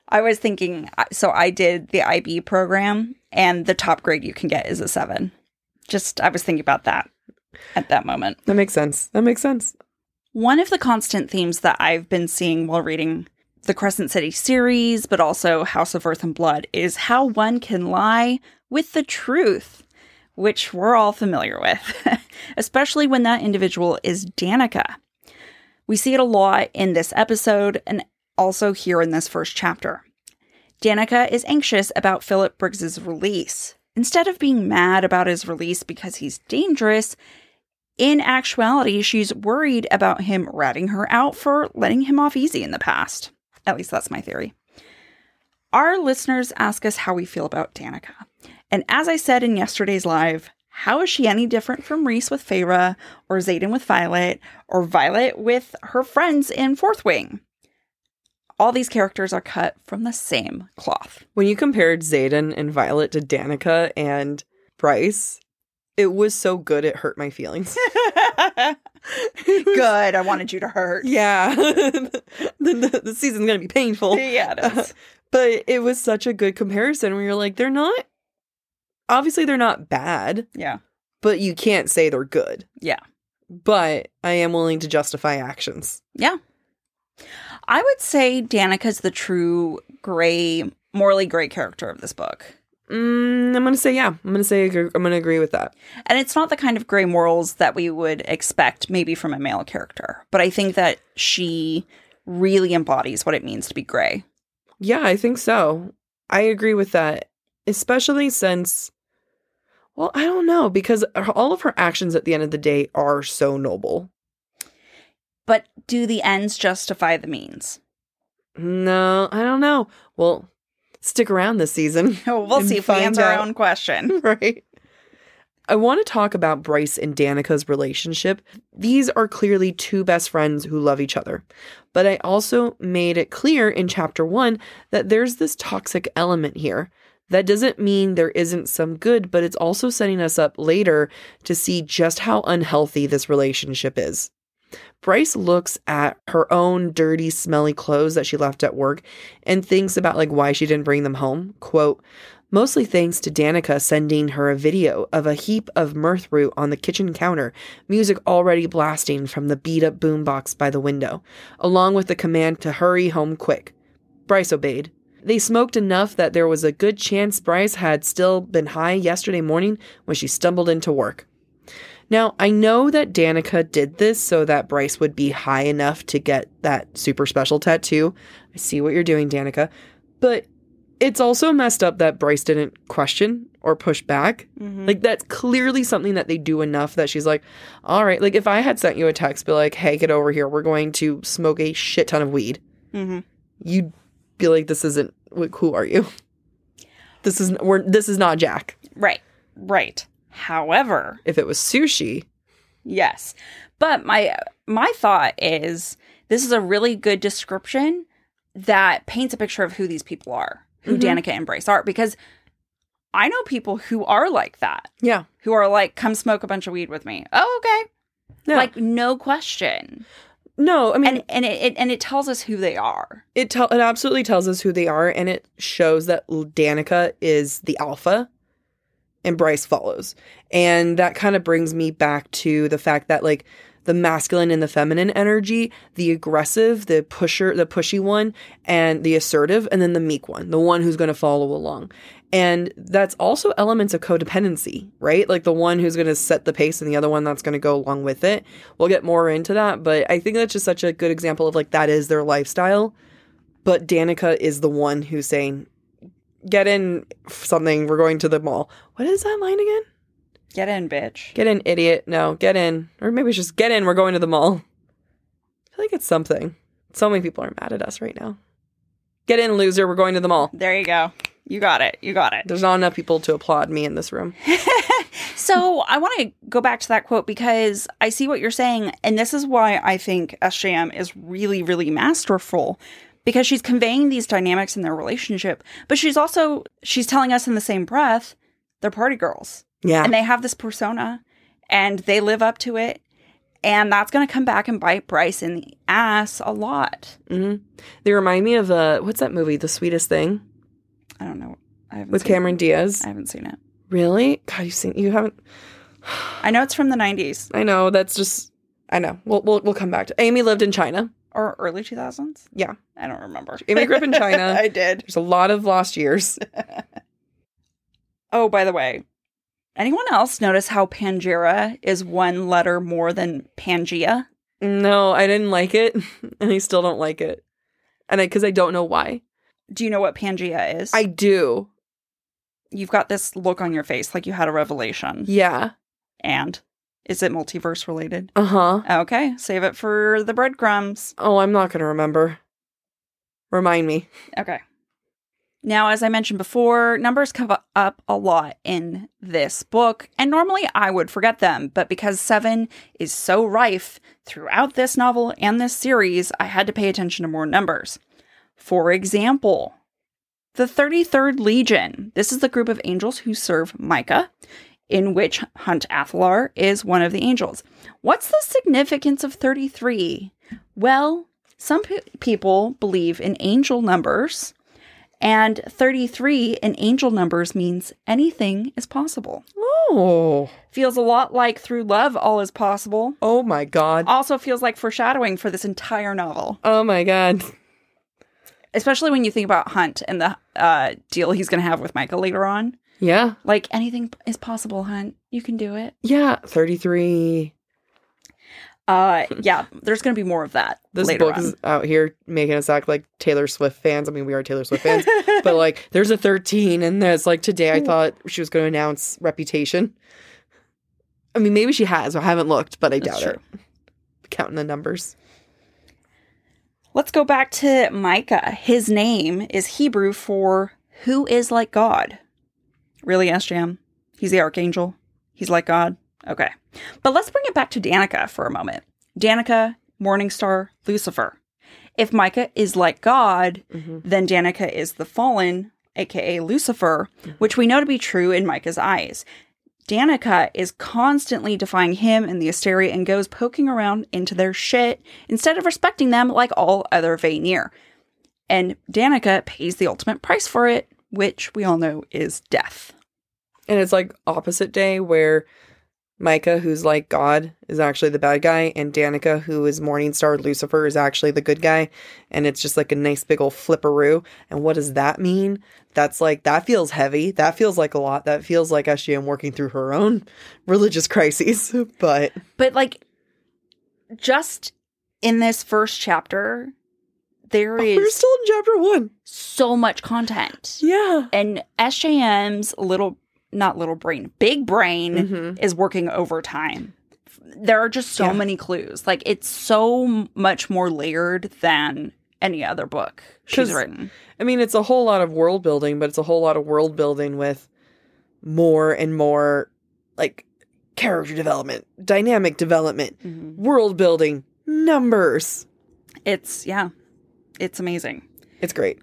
I was thinking, so I did the IB program, and the top grade you can get is a seven. Just, I was thinking about that at that moment. That makes sense. That makes sense. One of the constant themes that I've been seeing while reading the Crescent City series, but also House of Earth and Blood, is how one can lie with the truth, which we're all familiar with, especially when that individual is Danika. We see it a lot in this episode and also here in this first chapter. Danika is anxious about Philip Briggs's release. Instead of being mad about his release because he's dangerous, in actuality, she's worried about him ratting her out for letting him off easy in the past. At least that's my theory. Our listeners ask us how we feel about Danika. And as I said in yesterday's live, how is she any different from Rhys with Feyre, or Xaden with Violet, or Violet with her friends in Fourth Wing? All these characters are cut from the same cloth. When you compared Xaden and Violet to Danika and Bryce, it was so good it hurt my feelings. Good. I wanted you to hurt. Yeah. the, the, the season's going to be painful. Yeah, it is. But it was such a good comparison where you're like, they're not, obviously, they're not bad, Yeah. but you can't say they're good. Yeah. But I am willing to justify actions. Yeah. I would say Danika's the true gray, morally gray character of this book. Mm, I'm going to say, yeah. I'm going to say, I'm going to agree with that. And it's not the kind of gray morals that we would expect maybe from a male character, but I think that she really embodies what it means to be gray. Yeah, I think so. I agree with that, especially since, well, I don't know, because all of her actions at the end of the day are so noble. But do the ends justify the means? No, I don't know. Well, stick around this season. We'll see if we answer our own question. right. I want to talk about Bryce and Danika's relationship. These are clearly two best friends who love each other. But I also made it clear in chapter one that there's this toxic element here. That doesn't mean there isn't some good, but it's also setting us up later to see just how unhealthy this relationship is. Bryce looks at her own dirty, smelly clothes that she left at work and thinks about like why she didn't bring them home. Quote, mostly thanks to Danika sending her a video of a heap of mirth root on the kitchen counter, music already blasting from the beat up boombox by the window, along with the command to hurry home quick. Bryce obeyed. They smoked enough that there was a good chance Bryce had still been high yesterday morning when she stumbled into work. Now, I know that Danika did this so that Bryce would be high enough to get that super special tattoo. I see what you're doing, Danika. But it's also messed up that Bryce didn't question or push back. Mm-hmm. Like, that's clearly something that they do enough that she's like, all right. Like, if I had sent you a text, be like, hey, get over here. We're going to smoke a shit ton of weed, Mm-hmm. you'd be like, this isn't, like, who are you? This is, we're, this is not Jac. Right. Right. However, If it was sushi, yes. But my my thought is this is a really good description that paints a picture of who these people are, who Mhm. Danika and Bryce are, because I know people who are like that, yeah. who are like, come smoke a bunch of weed with me. Oh, okay. No. Like no question. No, I mean, And and it, it and it tells us who they are. it tell it absolutely tells us who they are and it shows that Danika is the alpha and Bryce follows. And that kind of brings me back to the fact that like the masculine and the feminine energy, the aggressive, the pusher, the pushy one, and the assertive, and then the meek one, the one who's going to follow along. And that's also elements of codependency, right? Like the one who's going to set the pace and the other one that's going to go along with it. We'll get more into that, but I think that's just such a good example of like that is their lifestyle. But Danika is the one who's saying, get in something, we're going to the mall. What is that line again? Get in, bitch. Get in, idiot. No, get in. Or maybe it's just get in, we're going to the mall. I feel like it's something. So many people are mad at us right now. Get in, loser, we're going to the mall. There you go. You got it. You got it. There's not enough people to applaud me in this room. So I want to go back to that quote because I see what you're saying, and this is why I think SJM is really, really masterful because she's conveying these dynamics in their relationship, but she's also she's telling us in the same breath they're party girls Yeah. and they have this persona and they live up to it, and that's going to come back and bite Bryce in the ass a lot. hmm They remind me of, uh, what's that movie, The Sweetest Thing, I don't know. I haven't with Cameron Diaz? I haven't seen it. Really? God, you've seen, you haven't, I know it's from the 90s I know, that's just, I know. We'll, we'll, we'll come back to Amy lived in China. or early 2000s. Yeah. I don't remember. Amy grew up in China. I did. There's a lot of lost years. Oh, by the way, anyone else notice how Pangera is one letter more than Pangea? No, I didn't like it, and I still don't like it, and I because I don't know why. Do you know what Pangea is? I do, You've got this look on your face like you had a revelation. yeah, And is it multiverse related? uh huh. Okay, save it for the breadcrumbs. Oh, I'm not gonna remember. Remind me. Okay. Now, as I mentioned before, numbers come up a lot in this book, and normally I would forget them, but because seven is so rife throughout this novel and this series, I had to pay attention to more numbers. For example, the 33rd Legion. This is the group of angels who serve Micah, in which Hunt Athalar is one of the angels. What's the significance of 33? Well, some pe- people believe in angel numbers, and 33 in angel numbers means anything is possible. Oh, Feels a lot like through love, all is possible. oh my god. Also feels like foreshadowing for this entire novel, Oh my god. especially when you think about Hunt and the uh, deal he's going to have with Micah later on. Yeah, Like anything is possible, Hunt. You can do it. yeah. Thirty-three. Uh, yeah, there's going to be more of that This book on. is out here making us act like Taylor Swift fans. I mean, we are Taylor Swift fans, but like, there's a 13, and there's like today. I thought she was going to announce Reputation. I mean, maybe she has. I haven't looked, but I That's doubt true. it. Counting the numbers. Let's go back to Micah. His name is Hebrew for who is like God. Really, SJM? He's the archangel. He's like God. Okay. But let's bring it back to Danika for a moment. Danika, Morningstar, Lucifer. If Micah is like God, Mhm. then Danika is the fallen, aka Lucifer, which we know to be true in Micah's eyes. Danika is constantly defying him and the Asteri and goes poking around into their shit instead of respecting them like all other Vanir. And Danika pays the ultimate price for it, which we all know is death. And it's like opposite day where Micah, who's like God, is actually the bad guy, and Danika, who is Morningstar Lucifer, is actually the good guy. And it's just like a nice big old flipperoo. And what does that mean? That's like, that feels heavy. That feels like a lot. That feels like SJM working through her own religious crises. But But like just in this first chapter, there Oh, we're still in chapter one. so much content. Yeah. And SJM's little not little brain, big brain Mhm. is working overtime. There are just so Yeah. many clues. Like it's so much more layered than any other book she's written. I mean, it's a whole lot of world building, but it's a whole lot of world building with more and more like character development, dynamic development, world building, numbers. It's yeah. It's amazing. It's great.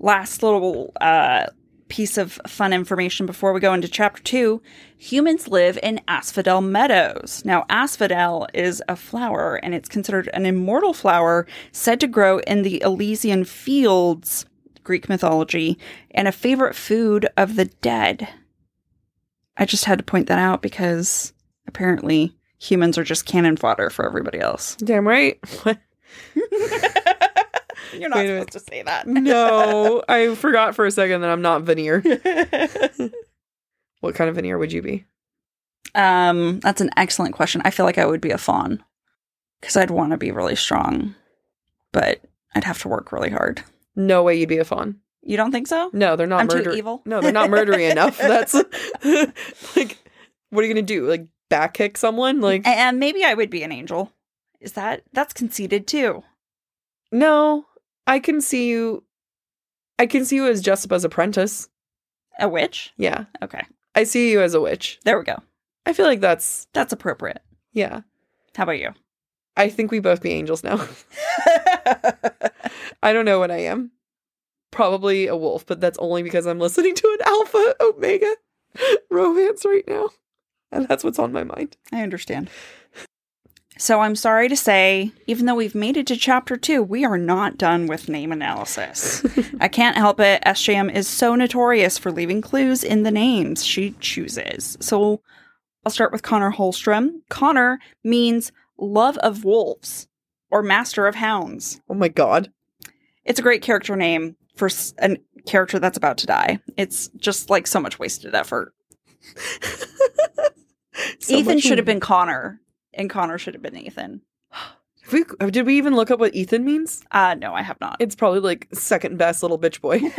last little uh, piece of fun information before we go into chapter two. Humans live in asphodel meadows. Now asphodel is a flower and it's considered an immortal flower said to grow in the elysian fields greek mythology and a favorite food of the dead. I just had to point that out because apparently humans are just cannon fodder for everybody else. Damn right. What? you're not Wait a minute. supposed to say that no, I forgot for a second that I'm not Vanir. what kind of Vanir would you be? Um, that's an excellent question. I feel like I would be a fawn because I'd want to be really strong, but I'd have to work really hard. No way you'd be a fawn. You don't think so? No, they're not I'm too murder- evil? No, they're not murdery enough. That's like, what are you gonna do? Like back kick someone? Like, And maybe I would be an angel. Is that that's conceited too? no, I can see you. I can see you as Jesiba's apprentice. A witch? Yeah, Okay, I see you as a witch. there we go. I feel like that's That's appropriate. yeah. How about you? I think we both be angels now. I don't know what I am. Probably a wolf, but that's only because I'm listening to an alpha omega romance right now. And that's what's on my mind. I understand. So I'm sorry to say, even though we've made it to chapter two, we are not done with name analysis. I can't help it. SJM is so notorious for leaving clues in the names she chooses. So I'll start with Connor Holstrom. Connor means love of wolves or master of hounds. Oh my god. It's a great character name for a character that's about to die. It's just like so much wasted effort. So Ethan should have been Connor, and Connor should have been Ethan. Have we, did we even look up what Ethan means? Uh, no, I have not. It's probably like second best little bitch boy.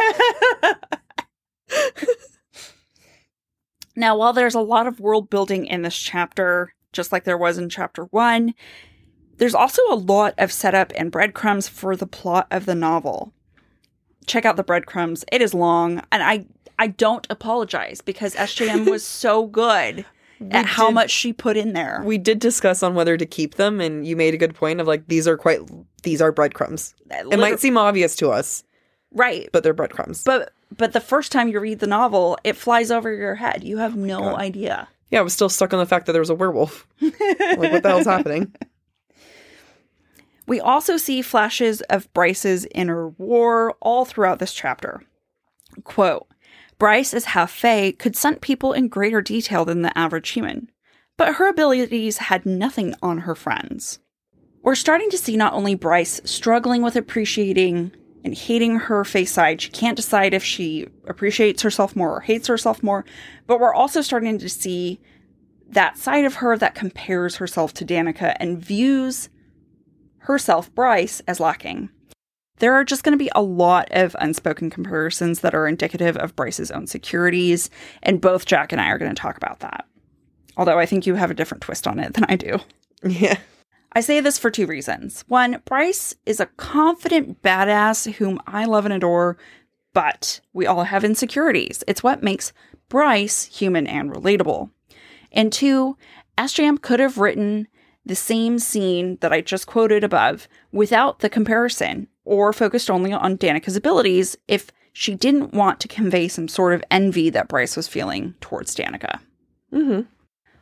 now, while there's a lot of world building in this chapter, just like there was in chapter one, there's also a lot of setup and breadcrumbs for the plot of the novel. Check out the breadcrumbs. It is long, and I I don't apologize because SJM was so good at how did- much she put in there. we did discuss on whether to keep them, and you made a good point of like these are quite these are breadcrumbs. It might seem obvious to us, right, but they're breadcrumbs. but but the first time you read the novel, it flies over your head. You have oh no God. idea. yeah, I was still stuck on the fact that there was a werewolf. like what the hell's happening? We also see flashes of Bryce's inner war all throughout this chapter. Quote Bryce, as half Fae, could scent people in greater detail than the average human, but her abilities had nothing on her friends. We're starting to see not only Bryce struggling with appreciating and hating her Fae side, she can't decide if she appreciates herself more or hates herself more, but we're also starting to see that side of her that compares herself to Danika and views herself, Bryce, as lacking. There are just going to be a lot of unspoken comparisons that are indicative of Bryce's own securities, and both Jac and I are going to talk about that. Although I think you have a different twist on it than I do. Yeah. I say this for two reasons. One, Bryce is a confident badass whom I love and adore, but we all have insecurities. It's what makes Bryce human and relatable. And two, SJM could have written the same scene that I just quoted above without the comparison or focused only on Danika's abilities if she didn't want to convey some sort of envy that Bryce was feeling towards Danika. Mm-hmm.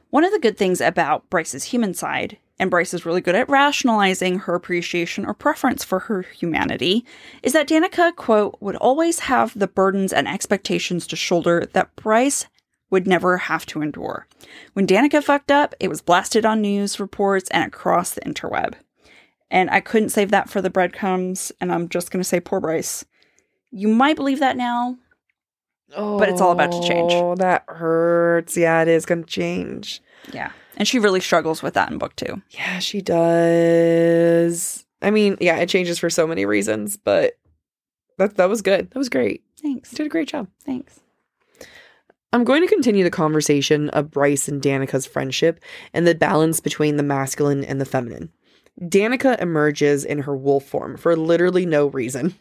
One of the good things about Bryce's human side, and Bryce is really good at rationalizing her appreciation or preference for her humanity, is that Danika, quote, would always have the burdens and expectations to shoulder that Bryce would never have to endure. When Danica fucked up, it was blasted on news reports and across the interweb. And I couldn't save that for the breadcrumbs, and I'm just going to say poor Bryce. You might believe that now, oh, But it's all about to change. Oh, that hurts. Yeah, it is going to change. Yeah. And she really struggles with that in book two. Yeah, she does. I mean, yeah, it changes for so many reasons, but that that was good. That was great. Thanks. You did a great job. Thanks. I'm going to continue the conversation of Bryce and Danika's friendship and the balance between the masculine and the feminine. Danika emerges in her wolf form for literally no reason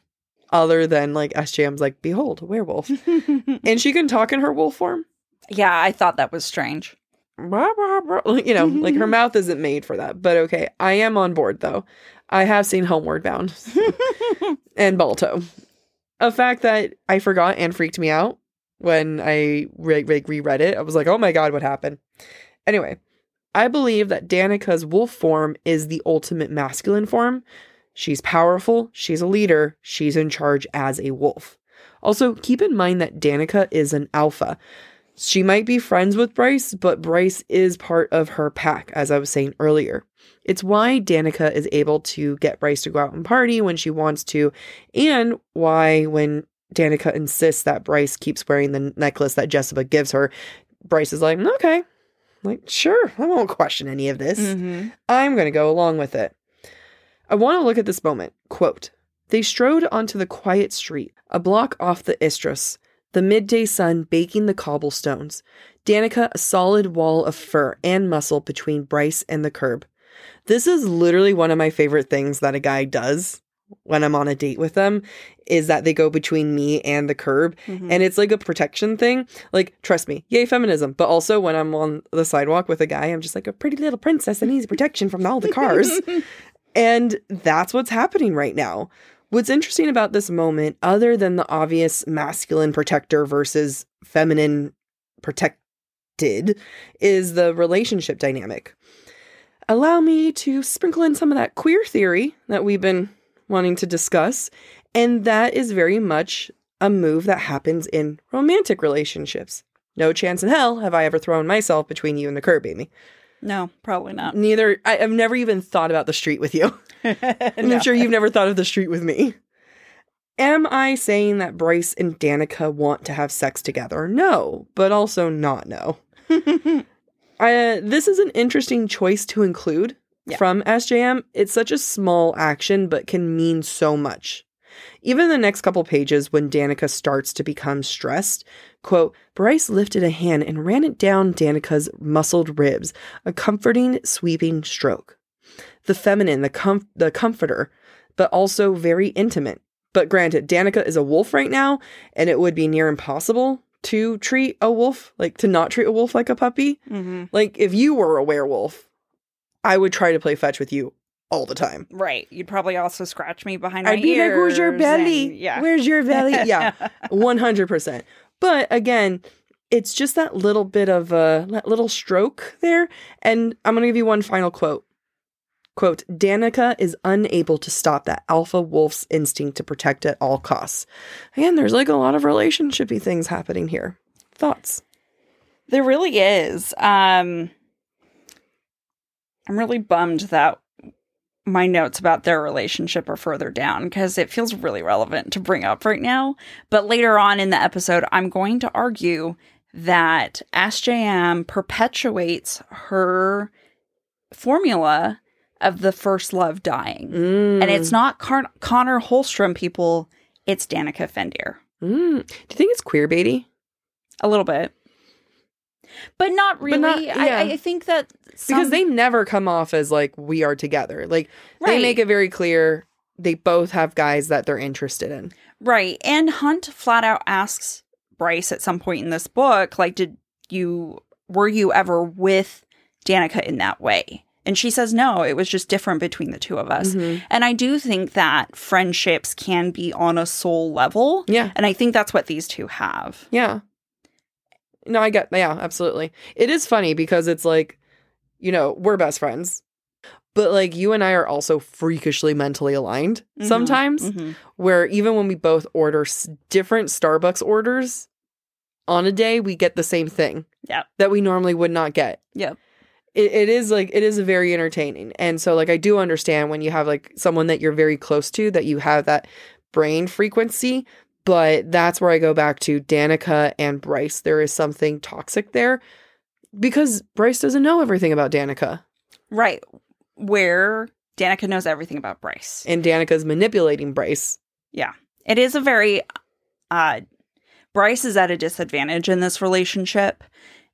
other than like SJM's like, behold, a werewolf. and she can talk in her wolf form. yeah, I thought that was strange. You know, like her mouth isn't made for that. But okay, I am on board though. I have seen Homeward Bound and Balto. A fact that I forgot and freaked me out when I re- re- reread it. I was like, oh my god, what happened? Anyway, I believe that Danika's wolf form is the ultimate masculine form. She's powerful, she's a leader, she's in charge as a wolf. Also, keep in mind that Danika is an alpha. She might be friends with Bryce, but Bryce is part of her pack, as I was saying earlier. It's why Danika is able to get Bryce to go out and party when she wants to, and why, when Danica insists that Bryce keeps wearing the necklace that Jesiba gives her, Bryce is like, okay, like, sure, I won't question any of this. Mm-hmm. I'm going to go along with it. I want to look at this moment. Quote They strode onto the quiet street, a block off the Istros, the midday sun baking the cobblestones. Danika, a solid wall of fur and muscle between Bryce and the curb. This is literally one of my favorite things that a guy does when I'm on a date with them is that they go between me and the curb Mm-hmm. and it's like a protection thing. Like, trust me, yay feminism. But also when I'm on the sidewalk with a guy, I'm just like a pretty little princess and needs protection from all the cars. and that's what's happening right now. What's interesting about this moment, other than the obvious masculine protector versus feminine protected, is the relationship dynamic. Allow me to sprinkle in some of that queer theory that we've been wanting to discuss. And that is very much a move that happens in romantic relationships. No chance in hell have I ever thrown myself between you and the curb, Amy. No, probably not. Neither, I, I've never even thought about the street with you. And I'm sure you've never thought of the street with me. Am I saying that Bryce and Danika want to have sex together? No, but also not no. I, uh, this is an interesting choice to include Yeah. from SJM. It's such a small action, but can mean so much. Even the next couple pages, when Danika starts to become stressed, quote, Bryce lifted a hand and ran it down Danika's muscled ribs, a comforting, sweeping stroke. The feminine, the com- the comforter, but also very intimate. But granted, Danica is a wolf right now, and it would be near impossible to treat a wolf, like to not treat a wolf like a puppy. Mm-hmm. Like if you were a werewolf, I would try to play fetch with you all the time. Right. You'd probably also scratch me behind my ear. I'd be like, "Where's your belly? and- yeah. Where's your belly?" Yeah, one hundred percent. But again, it's just that little bit of a that little stroke there. And I'm gonna give you one final quote. Quote, Danika is unable to stop that alpha wolf's instinct to protect at all costs. Again, there's like a lot of relationshipy things happening here. Thoughts? There really is. Um I'm really bummed that my notes about their relationship are further down because it feels really relevant to bring up right now. But later on in the episode, I'm going to argue that SJM perpetuates her formula of the first love dying. And it's not Car- Connor Holstrom people, it's Danika Fendyr. Mm. Do you think it's queer baity? A little bit. But not really. not- I, yeah. I think that some- because they never come off as like we are together. Like they make it very clear they both have guys that they're interested in. right. And Hunt flat out asks Bryce at some point in this book, like, did you were you ever with Danika in that way? And she says no, it was just different between the two of us. Mhm. And I do think that friendships can be on a soul level. Yeah, And I think that's what these two have. yeah. No, I get yeah, absolutely. It is funny because it's like, you know, we're best friends. But like you and I are also freakishly mentally aligned Mhm, sometimes mhm. where even when we both order s- different Starbucks orders on a day, we get the same thing. Yeah. That we normally would not get. Yeah. It, it is like it is very entertaining. And so like I do understand when you have like someone that you're very close to that you have that brain frequency, but that's where I go back to Danika and Bryce. There is something toxic there because Bryce doesn't know everything about Danika. Right. Where Danika knows everything about Bryce. And Danika's manipulating Bryce. Yeah. It is a very uh Bryce is at a disadvantage in this relationship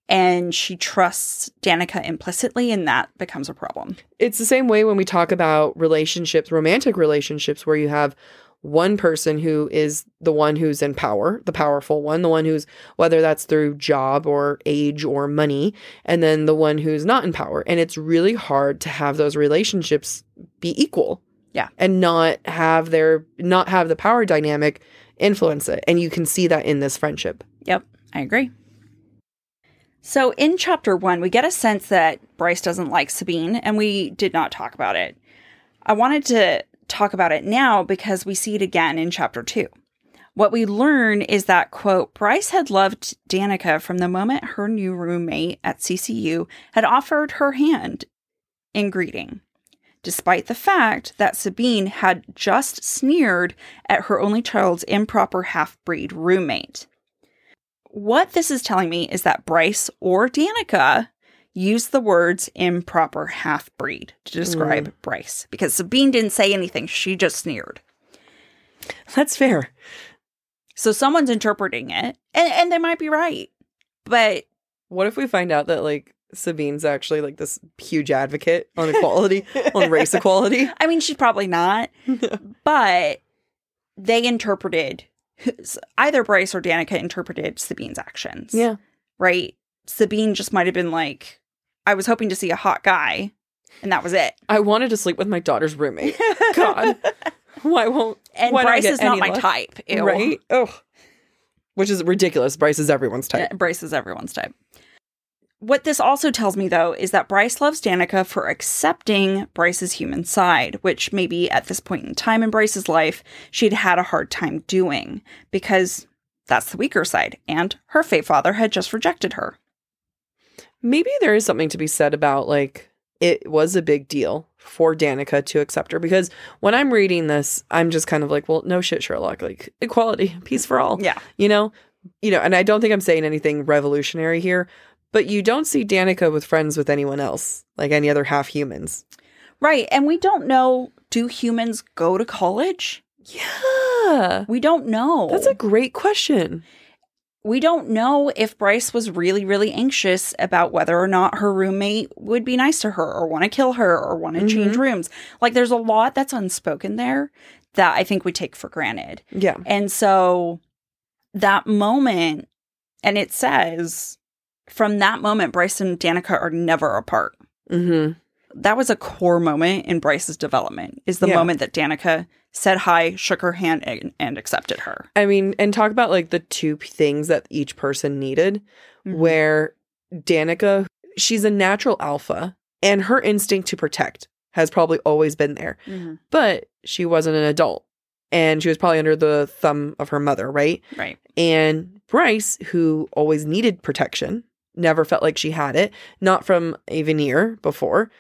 and she trusts Danica implicitly and that becomes a problem. it's the same way when we talk about relationships, romantic relationships, where you have one person who is the one who's in power, the powerful one, the one who's, whether that's through job or age or money, and then the one who's not in power. And it's really hard to have those relationships be equal. Yeah. And not have their, not have the power dynamic influence it. And you can see that in this friendship. Yep, I agree. So in chapter one, we get a sense that Bryce doesn't like Sabine, and we did not talk about it. I wanted to talk about it now because we see it again in chapter two. What we learn is that, quote, Bryce had loved Danika from the moment her new roommate at CCU had offered her hand in greeting, despite the fact that Sabine had just sneered at her only child's improper half breed roommate. What this is telling me is that Bryce or Danika used the words improper half breed to describe mm. Bryce because Sabine didn't say anything, she just sneered. That's fair. So someone's interpreting it, and, and they might be right. But What if we find out that like Sabine's actually like this huge advocate on equality, on race equality? I mean, she's probably not, but they interpreted either Bryce or Danika interpreted Sabine's actions. Yeah. Right? Sabine just might have been like, I was hoping to see a hot guy, and that was it. I wanted to sleep with my daughter's roommate. God. Why won't and why Bryce is not my luck? type. Ew. right? Oh. Which is ridiculous. Bryce is everyone's type. Uh, Bryce is everyone's type. What this also tells me, though, is that Bryce loves Danika for accepting Bryce's human side, which maybe at this point in time in Bryce's life, she'd had a hard time doing because that's the weaker side, and her Fae father had just rejected her. Maybe there is something to be said about like it was a big deal for Danika to accept her because when I'm reading this, I'm just kind of like, well, no shit, Sherlock. Like equality, peace for all. Yeah. You know? You know, and I don't think I'm saying anything revolutionary here, but you don't see Danika with friends with anyone else, like any other half humans. Right. And we don't know do humans go to college? Yeah. We don't know. That's a great question. We don't know if Bryce was really, really anxious about whether or not her roommate would be nice to her or want to kill her or want to change rooms. Like, there's a lot that's unspoken there that I think we take for granted. Yeah. And so that moment, and it says from that moment, Bryce and Danika are never apart. Mm-hmm. That was a core moment in Bryce's development, is the Yeah. moment that Danika said hi, shook her hand, and, and accepted her. I mean, and talk about like the two p- things that each person needed, Mm-hmm. where Danika, she's a natural alpha and her instinct to protect has probably always been there, Mhm. but she wasn't an adult and she was probably under the thumb of her mother, right? Right. And Bryce, who always needed protection, never felt like she had it, not from a Vanir before,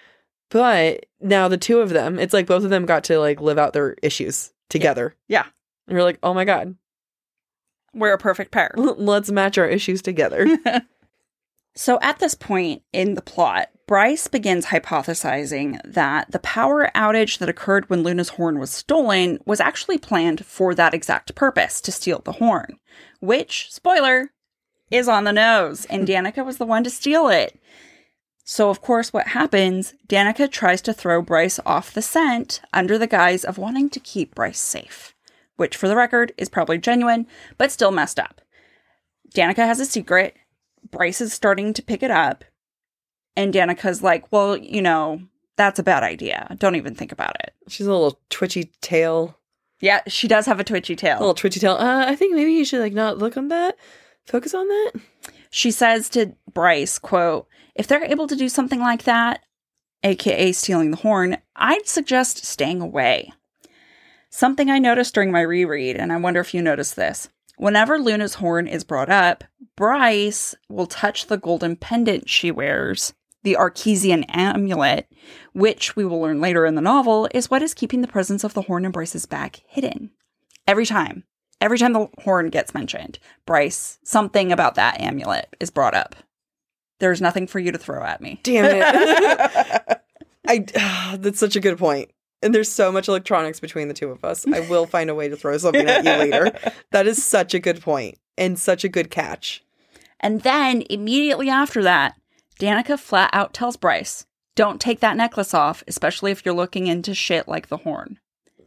but now the two of them, it's like both of them got to like live out their issues together. Yeah. And you're like, oh my God, We're a perfect pair. let's match our issues together. So at this point in the plot, Bryce begins hypothesizing that the power outage that occurred when Luna's horn was stolen was actually planned for that exact purpose to steal the horn, which, spoiler, is on the nose, and Danika was the one to steal it. So, of course, what happens? Danika tries to throw Bryce off the scent under the guise of wanting to keep Bryce safe, which, for the record, is probably genuine, but still messed up. Danika has a secret. Bryce is starting to pick it up. And Danika's like, well, you know, that's a bad idea. Don't even think about it. She's a little twitchy tail, Yeah, she does have a twitchy tail. a little twitchy tail. Uh, I think maybe you should like not look on that, focus on that. She says to Bryce, quote, if they're able to do something like that, aka stealing the horn, I'd suggest staying away. Something I noticed during my reread, and I wonder if you noticed this. Whenever Luna's horn is brought up, Bryce will touch the golden pendant she wears, the Archesian amulet, which we will learn later in the novel is what is keeping the presence of the horn in Bryce's back hidden. Every time, every time the horn gets mentioned, Bryce, something about that amulet is brought up. There's nothing for you to throw at me. Damn it. I that's such a good point. And there's so much electronics between the two of us. I will find a way to throw something at you later. That is such a good point and such a good catch. And then immediately after that, Danika flat out tells Bryce, don't take that necklace off, especially if you're looking into shit like the horn.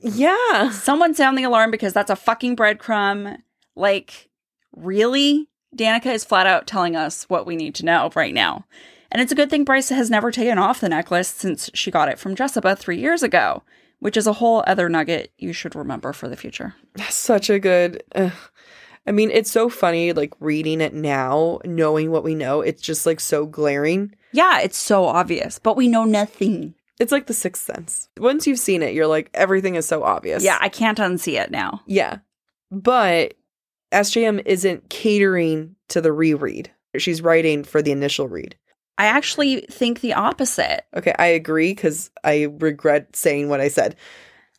Yeah. Someone sound the alarm because that's a fucking breadcrumb. Like, really? Danika is flat out telling us what we need to know right now. And it's a good thing Bryce has never taken off the necklace since she got it from Jesiba three years ago, which is a whole other nugget you should remember for the future. That's Such a good. Uh, I mean, it's so funny, like reading it now, knowing what we know. It's just like so glaring. Yeah, it's so obvious, but we know nothing. It's like the sixth sense. Once you've seen it, you're like, everything is so obvious. Yeah, I can't unsee it now. Yeah. But SJM isn't catering to the reread. She's writing for the initial read. I actually think the opposite. Okay, I agree because I regret saying what I said.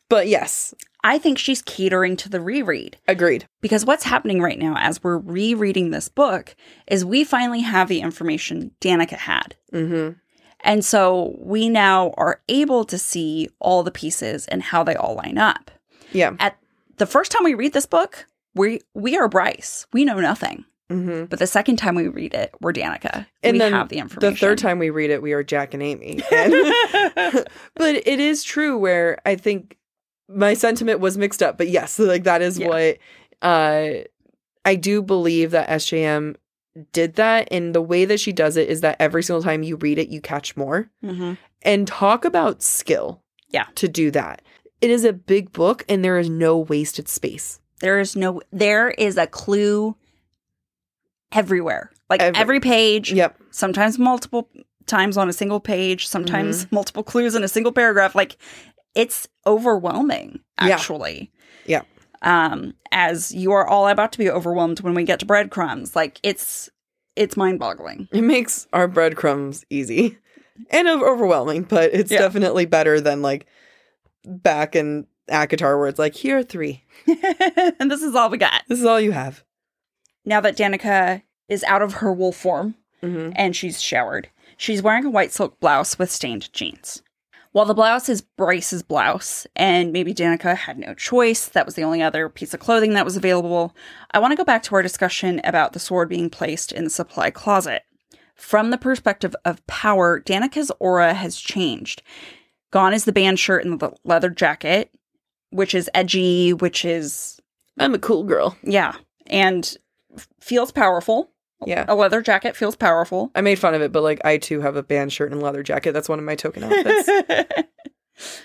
But yes, I think she's catering to the reread. agreed. Because what's happening right now as we're rereading this book is we finally have the information Danika had. Mm-hmm. And so we now are able to see all the pieces and how they all line up. Yeah. At the first time we read this book, we we are Bryce. We know nothing. Mm-hmm. But the second time we read it, we're Danika. And we then have the information. The third time we read it, we are Jac and Amy. And- but it is true where I think my sentiment was mixed up. But yes, like that is Yeah. what uh I do believe that SJM did that. And the way that she does it is that every single time you read it, you catch more. Mhm. And talk about skill. Yeah. To do that. It is a big book and there is no wasted space. There is no there is a clue everywhere. Like Every- every page, Yep. sometimes multiple times on a single page, sometimes Mm-hmm. multiple clues in a single paragraph. Like it's overwhelming, Yeah. actually. Yeah. Um, as you are all about to be overwhelmed when we get to breadcrumbs. Like it's it's mind boggling. It makes our breadcrumbs easy and overwhelming, but it's Yeah. definitely better than like back in ACOTAR where it's like, here are three. and this is all we got. This is all you have. Now that Danika is out of her wolf form Mm-hmm. and she's showered, she's wearing a white silk blouse with stained jeans. While the blouse is Bryce's blouse, and maybe Danika had no choice, that was the only other piece of clothing that was available, I want to go back to our discussion about the sword being placed in the supply closet. From the perspective of power, Danika's aura has changed. Gone is the band shirt and the leather jacket, which is edgy, which is, I'm a cool girl. yeah, and feels powerful. Yeah. A leather jacket feels powerful. I made fun of it, but like I too have a band shirt and leather jacket. That's one of my token outfits.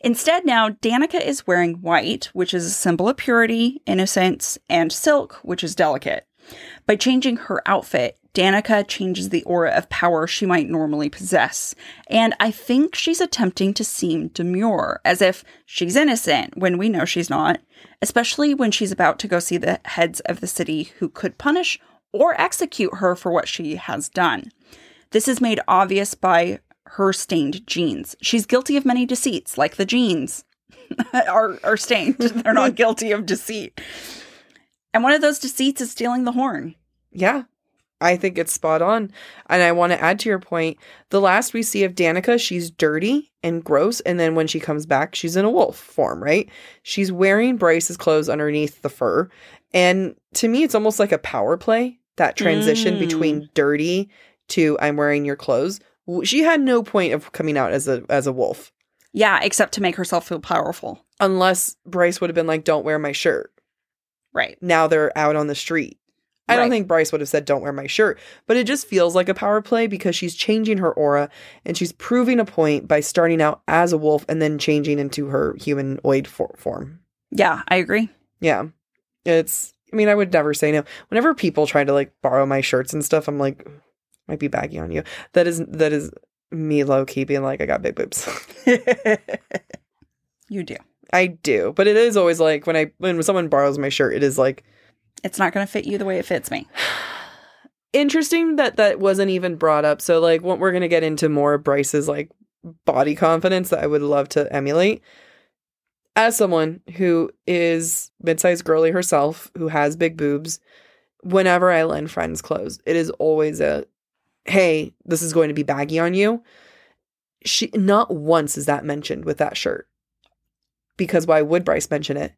Instead, now Danika is wearing white, which is a symbol of purity, innocence, and silk, which is delicate. By changing her outfit, Danika changes the aura of power she might normally possess. And I think she's attempting to seem demure, as if she's innocent when we know she's not, especially when she's about to go see the heads of the city who could punish or execute her for what she has done. This is made obvious by her stained jeans. She's guilty of many deceits, like the jeans are, are stained. They're not guilty of deceit. And one of those deceits is stealing the horn. yeah. I think it's spot on. And I want to add to your point the last we see of Danika, she's dirty and gross. And then when she comes back, she's in a wolf form, right? She's wearing Bryce's clothes underneath the fur. And to me, it's almost like a power play that transition Mm. between dirty to I'm wearing your clothes. She had no point of coming out as a as a wolf. Yeah, except to make herself feel powerful. Unless Bryce would have been like, Don't wear my shirt. Right. Now they're out on the street. I don't think Bryce would have said, Don't wear my shirt, but it just feels like a power play because she's changing her aura and she's proving a point by starting out as a wolf and then changing into her humanoid for- form. Yeah, I agree. Yeah. It's I mean, I would never say no. Whenever people try to like borrow my shirts and stuff, I'm like, might be baggy on you. That is that is me low key being like, I got big boobs. You do. I do, but it is always like when I when someone borrows my shirt, it is like It's not going to fit you the way it fits me. interesting that that wasn't even brought up. So like, what we're gonna get into more of Bryce's like body confidence that I would love to emulate. As someone who is mid-sized girly herself, who has big boobs, whenever I lend friends clothes, it is always a, "Hey, this is going to be baggy on you." She not once is that mentioned with that shirt. Because why would Bryce mention it?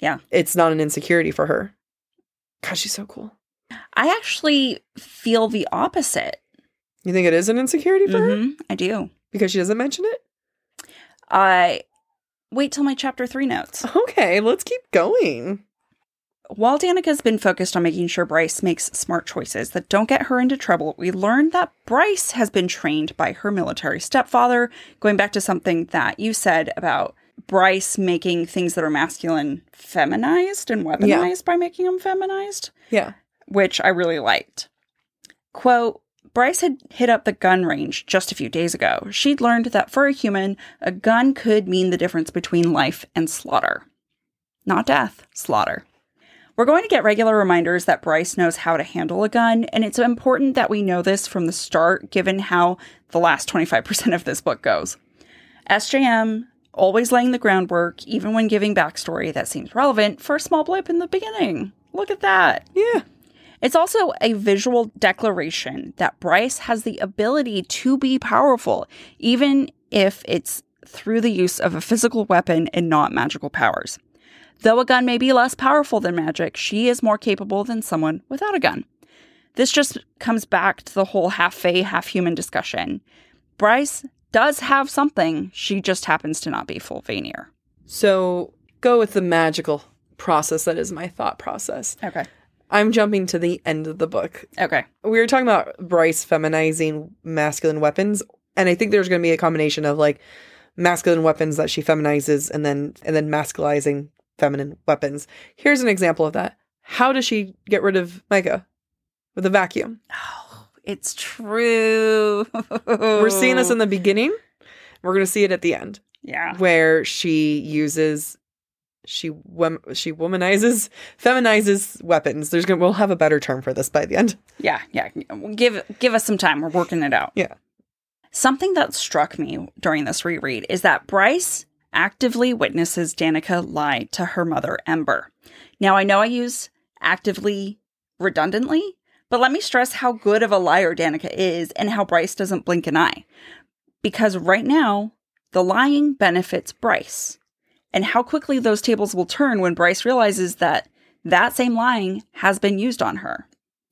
Yeah. It's not an insecurity for her. God, she's so cool. I actually feel the opposite. You think it is an insecurity for her? Mhm, I do. Because she doesn't mention it? I wait till my chapter three notes. Okay, let's keep going. While Danika's been focused on making sure Bryce makes smart choices that don't get her into trouble, we learned that Bryce has been trained by her military stepfather, going back to something that you said about Bryce making things that are masculine feminized and weaponized by making them feminized, Yeah. which I really liked. Quote, Bryce had hit up the gun range just a few days ago. She'd learned that for a human, a gun could mean the difference between life and slaughter. Not death, slaughter. We're going to get regular reminders that Bryce knows how to handle a gun, and it's important that we know this from the start, given how the last 25% of this book goes. SJM always laying the groundwork, even when giving backstory that seems relevant for a small blip in the beginning. Look at that. Yeah. It's also a visual declaration that Bryce has the ability to be powerful, even if it's through the use of a physical weapon and not magical powers. Though a gun may be less powerful than magic, she is more capable than someone without a gun. This just comes back to the whole half fae, half human discussion. Bryce does have something, she just happens to not be full Vanir. So go with the magical process that is my thought process. Okay. I'm jumping to the end of the book. Okay. We were talking about Bryce feminizing masculine weapons, and I think there's going to be a combination of like masculine weapons that she feminizes and then and then masculizing feminine weapons. Here's an example of that. How does she get rid of Micah? With a vacuum. Oh, it's true. We're seeing this in the beginning. We're going to see it at the end. Yeah. where she uses she wom- she womanizes feminizes weapons there's gonna we'll have a better term for this by the end Yeah, yeah. Give give us some time. We're working it out. Yeah. Something that struck me during this reread is that Bryce actively witnesses Danika lie to her mother Ember. Now I know I use actively redundantly, but let me stress how good of a liar Danika is and how Bryce doesn't blink an eye. Because right now, the lying benefits Bryce. And how quickly those tables will turn when Bryce realizes that that same lying has been used on her.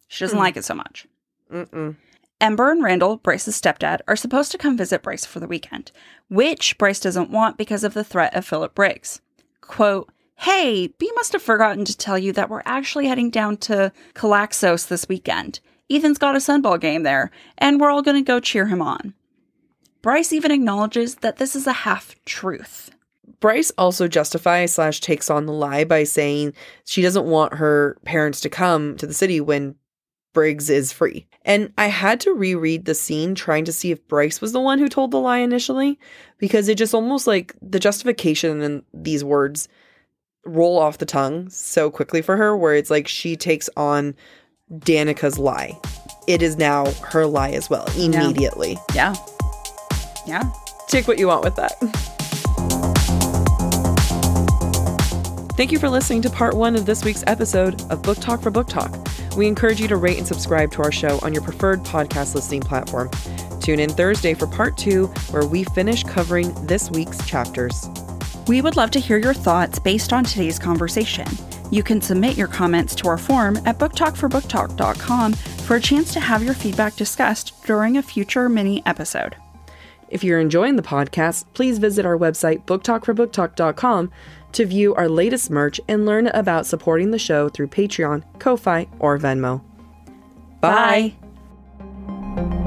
She doesn't Hmm. like it so much. Mm-mm. Ember and Randall, Bryce's stepdad, are supposed to come visit Bryce for the weekend, which Bryce doesn't want because of the threat of Philip Briggs. Quote, Hey, B must have forgotten to tell you that we're actually heading down to Calaxos this weekend. Ethan's got a sunball game there, and we're all going to go cheer him on. Bryce even acknowledges that this is a half truth. Bryce also justifies slash takes on the lie by saying she doesn't want her parents to come to the city when briggs is free and i had to reread the scene trying to see if bryce was the one who told the lie initially because it just almost like the justification in these words roll off the tongue so quickly for her where it's like she takes on Danika's lie. It is now her lie as well, immediately. Yeah. Yeah. Take what you want with that. Thank you for listening to part one of this week's episode of Book Talk for BookTok. We encourage you to rate and subscribe to our show on your preferred podcast listening platform. Tune in Thursday for part two, where we finish covering this week's chapters. We would love to hear your thoughts based on today's conversation. You can submit your comments to our form at booktalkforbooktalk.com for a chance to have your feedback discussed during a future mini episode. If you're enjoying the podcast, please visit our website, booktalkforbooktalk.com, to view our latest merch and learn about supporting the show through Patreon, Ko fi, or Venmo. Bye. Bye.